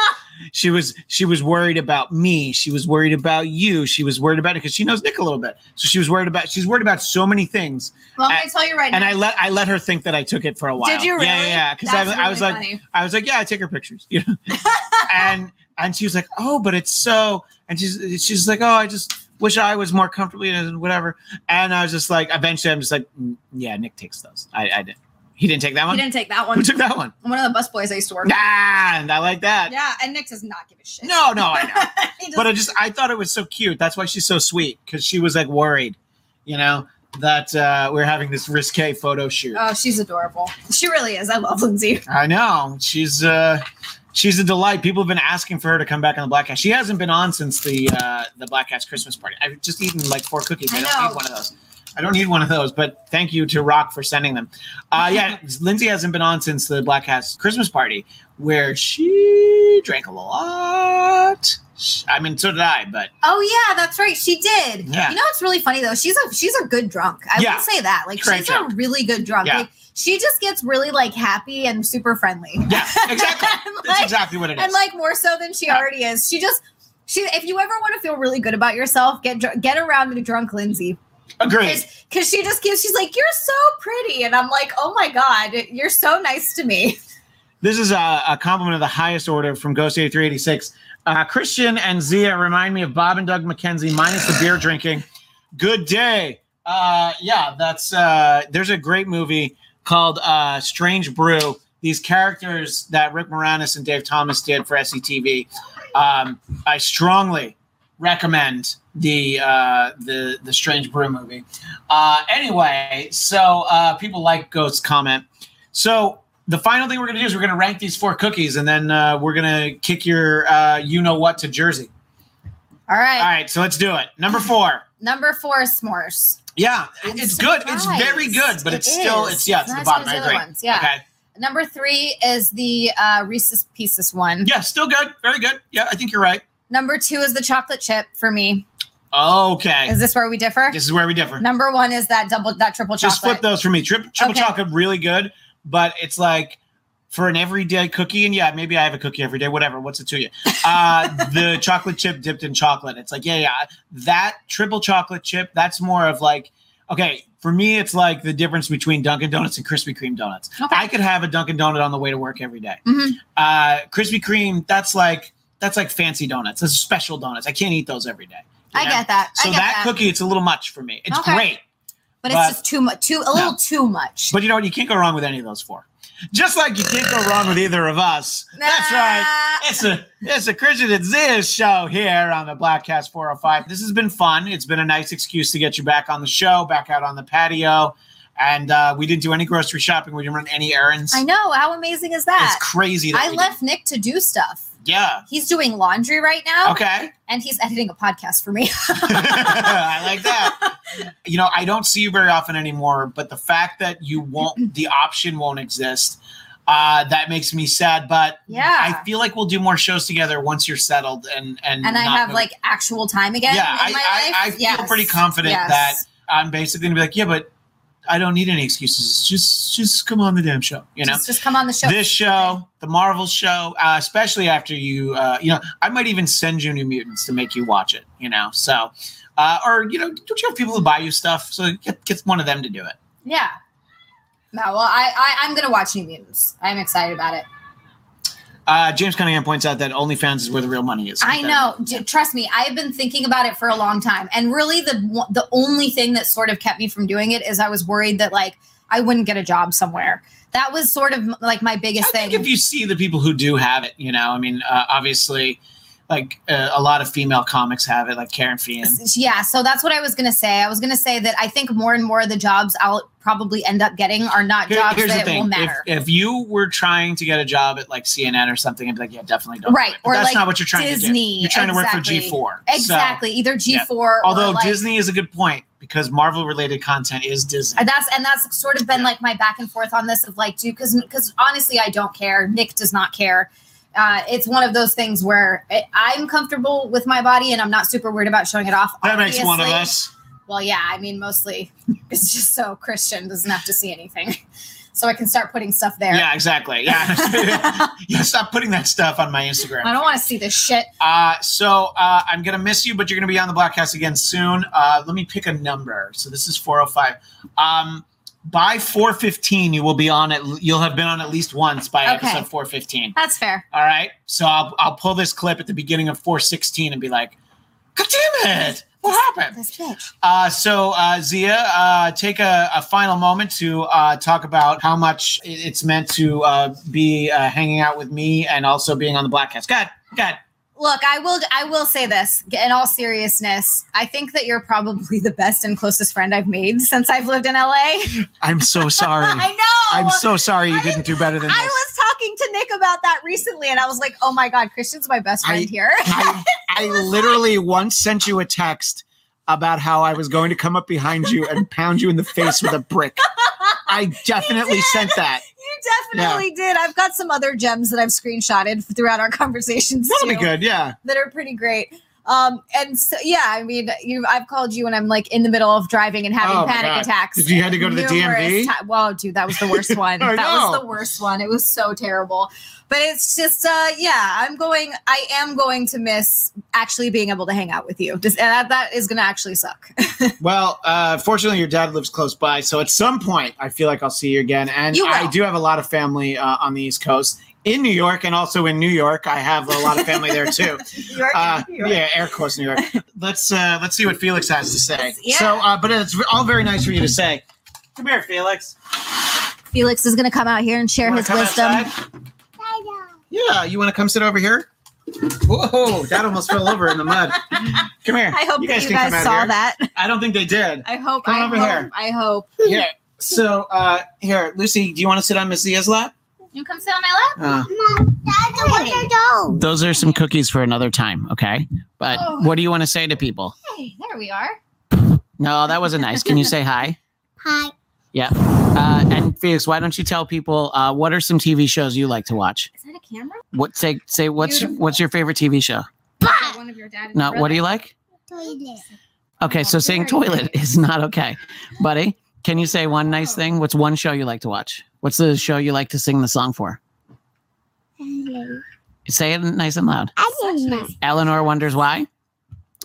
She was she was worried about me. She was worried about you. She was worried about it because she knows Nick a little bit. So she was worried about she's worried about so many things. well, I'm gonna tell you right And now. I let I let her think that I took it for a while. Did you really? Yeah, yeah, yeah. Because I, That's I was like funny. I was like, yeah, I take her pictures. You know? and and she was like, oh, but it's so. And she's she's like, oh, I just wish I was more comfortable and whatever. And I was just like, eventually, I'm just like, mm, yeah, Nick takes those. I, I didn't. He didn't take that one. He didn't take that one. Who took that one? One of the bus boys I used to work. Nah, and I like that. Yeah, and Nick does not give a shit. No, no, I know. But I just I thought it was so cute. That's why she's so sweet because she was like worried, you know, that uh, we're having this risque photo shoot. oh, she's adorable. She really is. I love Lindsay. I know she's uh, she's a delight. People have been asking for her to come back on the Bladtcast. She hasn't been on since the uh, the Bladtcast's Christmas party. I've just eaten like four cookies. I, I don't know. need one of those. I don't need one of those. But thank you to Rock for sending them. Uh, yeah, Lindsay hasn't been on since the Bladtcast's Christmas party, where she drank a lot. I mean, so did I. But Oh yeah, that's right. She did. Yeah. You know what's really funny though? She's a she's a good drunk. I Yeah. will say that. Like Great she's a really good drunk. Yeah. Like she just gets really like happy and super friendly. yeah, exactly. And, That's exactly what it is. and like more so than she Yeah. already is. She just she if you ever want to feel really good about yourself, get get around a drunk Lindsay. Agreed. Because she just gives she's like, You're so pretty. And I'm like, Oh my God, you're so nice to me. This is a, a compliment of the highest order from Ghost 8386. Uh, Christian and Xia remind me of Bob and Doug McKenzie minus the beer drinking. Good day. Uh, yeah, that's uh, there's a great movie called uh, Strange Brew. These characters that Rick Moranis and Dave Thomas did for SCTV. Um, I strongly recommend the uh, the the Strange Brew movie. Uh, anyway, so uh, people like Ghost comment. So the final thing we're gonna do is we're gonna rank these four cookies, and then uh, we're gonna kick your uh, you know what to Jersey. All right. All right, so let's do it. Number four. Number four is s'mores. Yeah, I'm it's good. It's very good, but It it's still it's yeah, It's it's the bottom. I agree. ones, yeah. Okay. Number three is the uh, Reese's Pieces one. Yeah, still good. Very good. Yeah, I think you're right. Number two is the chocolate chip for me. Okay. Is this where we differ? This is where we differ. Number one is that double, that triple chocolate. Just flip those for me. Tri- triple Okay. chocolate, really good, but it's like for an everyday cookie, and yeah, maybe I have a cookie every day. Whatever. What's it to you? Uh, the chocolate chip dipped in chocolate. It's like yeah, yeah. That triple chocolate chip. That's more of like okay. For me, it's like the difference between Dunkin' Donuts and Krispy Kreme donuts. Okay. I could have a Dunkin' Donut on the way to work every day. Mhm. Uh, Krispy Kreme, that's like that's like fancy donuts. That's special donuts. I can't eat those every day. I you know? get that. So get that, that. cookie, it's a little much for me. It's Okay. great. but, but- it's just too much, too a little too much. But you know what? You can't go wrong with any of those four. Just like you can't go wrong with either of us. That's right. It's a it's a Christian and Ziz show here on the Bladtcast 405. This has been fun. It's been a nice excuse to get you back on the show, back out on the patio. And uh, we didn't do any grocery shopping. We didn't run any errands. I know. How amazing is that? It's crazy. That I left Nick to do stuff. Yeah. He's doing laundry right now, Okay. and he's editing a podcast for me. I like that. You know, I don't see you very often anymore, but the fact that you won't, the option won't exist, uh, that makes me sad. But Yeah. I feel like we'll do more shows together once you're settled and and and I have move- like actual time again. yeah, in I, my I, life. I feel Yes. pretty confident Yes. that I'm basically gonna be like, yeah, but I don't need any excuses. Just just come on the damn show, you know. just, just come on the show. This show, the Marvel show, uh, especially after you, uh, you know, I might even send you New Mutants to make you watch it, you know. So, uh, or you know, don't you have people who buy you stuff? So get, get one of them to do it. Yeah. No, well, I, I I'm gonna watch New Mutants. I'm excited about it. Uh, James Cunningham points out that OnlyFans is where the real money is. I know. Trust me, I have been thinking about it for a long time, and really, the the only thing that sort of kept me from doing it is I was worried that like I wouldn't get a job somewhere. That was sort of like my I biggest think thing. if you see the people who do have it, you know, I mean, uh, obviously, like uh, a lot of female comics have it, like Karen Fian. yeah, so that's what I was gonna say. I was gonna say that I think more and more of the jobs I'll probably end up getting are not Here- jobs that will thing: if, matter. if you were trying to get a job at like CNN or something, I'd be like, yeah, definitely don't. do Right, it. But or that's like not what you're trying to do. You're trying to work for. G4. So- exactly, either. G4 or although like, Disney is a good point because Marvel related content is Disney. And that's and that's sort of been Yeah. like my back and forth on this of like, do because because honestly, I don't care. Nick does not care. Uh, it's one of those things where I- I'm comfortable with my body and I'm not super worried about showing it off. That makes one of us. Well, yeah, I mean, mostly it's just so Christian doesn't have to see anything, so I can start putting stuff there. Yeah, exactly. Yeah. yeah, stop putting that stuff on my Instagram. I don't want to see this shit. Uh, so uh, I'm gonna miss you, but you're gonna be on the Bladtcast again soon. Uh, let me pick a number. So this is 405. Um, by 415, you will be on it. You'll have been on at least once by Okay. episode 415. That's fair. All right. So I'll I'll pull this clip at the beginning of 416 and be like, God damn it! What happened? Bitch. Uh, so uh, Xia, uh, take a, a final moment to uh, talk about how much it's meant to uh, be uh, hanging out with me and also being on the Bladtcast. God, God. Look, I will. I will say this in all seriousness. I think that you're probably the best and closest friend I've made since I've lived in LA. I'm so sorry. I know. I'm so sorry you I- didn't do better than me. I this. was talking to Nick about that recently, and I was like, "Oh my god, Christian's my best friend I- here." I, I literally once sent you a text about how I was going to come up behind you and pound you in the face with a brick. I definitely sent that. Definitely did. I've got some other gems that I've screenshotted throughout our conversations That'll be good. Yeah. that are pretty great. Um, and so yeah, I mean, you, I've called you when I'm like in the middle of driving and having Oh, panic attacks. Did you had to go to the DMV? ti- Whoa, dude, that was the worst one. That was the worst one. It was so terrible. But it's just, uh, yeah, I'm going. I am going to miss actually being able to hang out with you. Just, that that is going to actually suck. Well, uh, fortunately, your dad lives close by, so at some point, I feel like I'll see you again. And You. I do have a lot of family uh, on the East Coast, in New York, and also in New York. I have a lot of family there too. Uh, yeah, air quotes New York. Let's uh, let's see what Felix has to say. Yeah. So, uh, but it's all very nice for you to say. Come here, Felix. Felix is going to come out here and share his wisdom. outside? Yeah, you want to come sit over here? Whoa, that almost fell over in the mud. Come here. I hope you guys you guys saw that. I don't think they did. I hope. Come I over hope. here. I hope. Yeah. So, uh, here, Lucy, do you want to sit on Miss Xia's lap? You come sit on my lap. Uh, those are some cookies for another time, okay? But Oh. what do you want to say to people? Hey, there we are. No, that wasn't nice. Can you say hi? Hi. Yeah. Uh, and Felix, why don't you tell people uh, what are some TV shows you like to watch? Is that a camera? What say say what's Beautiful. what's your favorite TV show? Is that one of your dad No, your what do you like? Toilet. Okay, so saying toilet is not okay, buddy. Can you say one nice thing? What's one show you like to watch? What's the show you like to sing the song for? Hello. Say it nice and loud. I. Eleanor wonders why.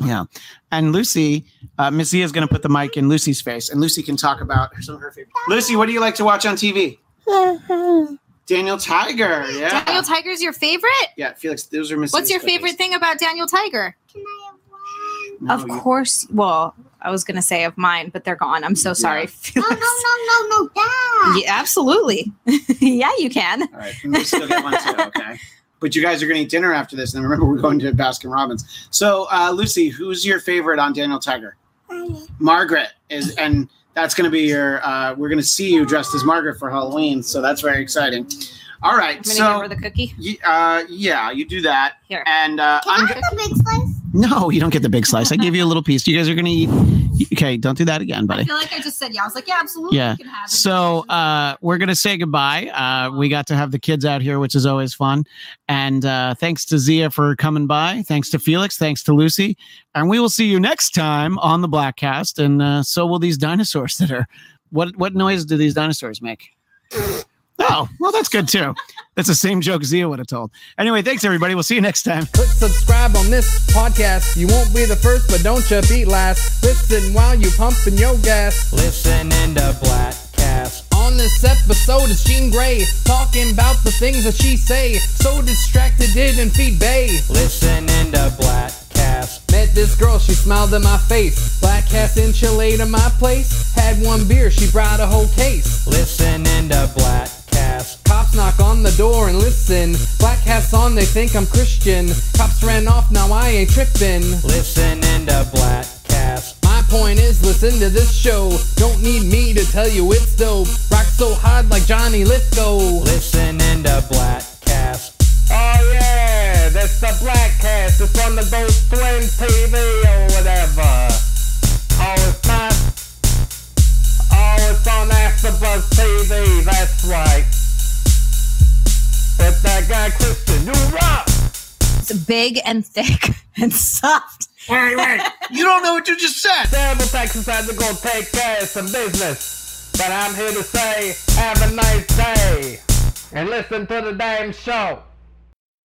Yeah, and Lucy, uh, Missy is going to put the mic in Lucy's face, and Lucy can talk about some of her favorite. Lucy, what do you like to watch on TV? Daniel Tiger. Yeah. Daniel Tiger's your favorite? yeah, Felix, those are Missy's What's your cookies. favorite thing about Daniel Tiger? Can I have one? No, of you- course. Well, I was gonna say of mine, but they're gone. I'm so sorry. No, no, no, no, no, Dad. Yeah, absolutely. yeah, you can. All right, and Lucy will get one too. Okay. But you guys are going to eat dinner after this, and remember we're going to Baskin Robbins. So, uh, Lucy, who's your favorite on Daniel Tiger? Margaret is, and that's going to be your. Uh, we're going to see you dressed as Margaret for Halloween, so that's very exciting. All right, I'm gonna so give her the cookie. y- uh, yeah, you do that, Here. and uh, Can I'm. I Go- have the big slice? No, you don't get the big slice. I gave you a little piece. You guys are going to eat. Okay, don't do that again, buddy. I feel like I just said yeah. I was like, yeah, absolutely. Yeah. Can have it. So uh, we're gonna say goodbye. Uh, we got to have the kids out here, which is always fun. And uh, thanks to Xia for coming by. Thanks to Felix. Thanks to Lucy. And we will see you next time on the Bladtcast. And uh, so will these dinosaurs that are. What what noise do these dinosaurs make? Oh, well, that's good too. That's the same joke Xia would have told. Anyway, thanks everybody. We'll see you next time. Click subscribe on this podcast. You won't be the first, but don't you be last. Listen while you pumping your gas. Listening to Bladtcast. On this episode is Jean Grey talking about the things that she say. So distracted, didn't feed Bay. Listening to Bladtcast. Met this girl, she smiled in my face. Black cast in Chile to my place. Had one beer, she brought a whole case. Listening to Bladtcast. Cops knock on the door and listen. Black hats on, they think I'm Christian. Cops ran off, now I ain't tripping. Listening to Bladtcast. My point is, listen to this show. Don't need me to tell you it's dope. Rock so hard like Johnny Lithgow. Listening to Bladtcast. Oh yeah, that's the Blackcast. It's on the Ghost Twin TV or whatever. Oh, it's not. It's on AfterBuzz TV. That's right. With that guy Christian, you rock. It's big and thick and soft. Wait, wait. You don't know what you just said. Terrible Texas had to go take care of some business. But I'm here to say, have a nice day. And listen to the damn show.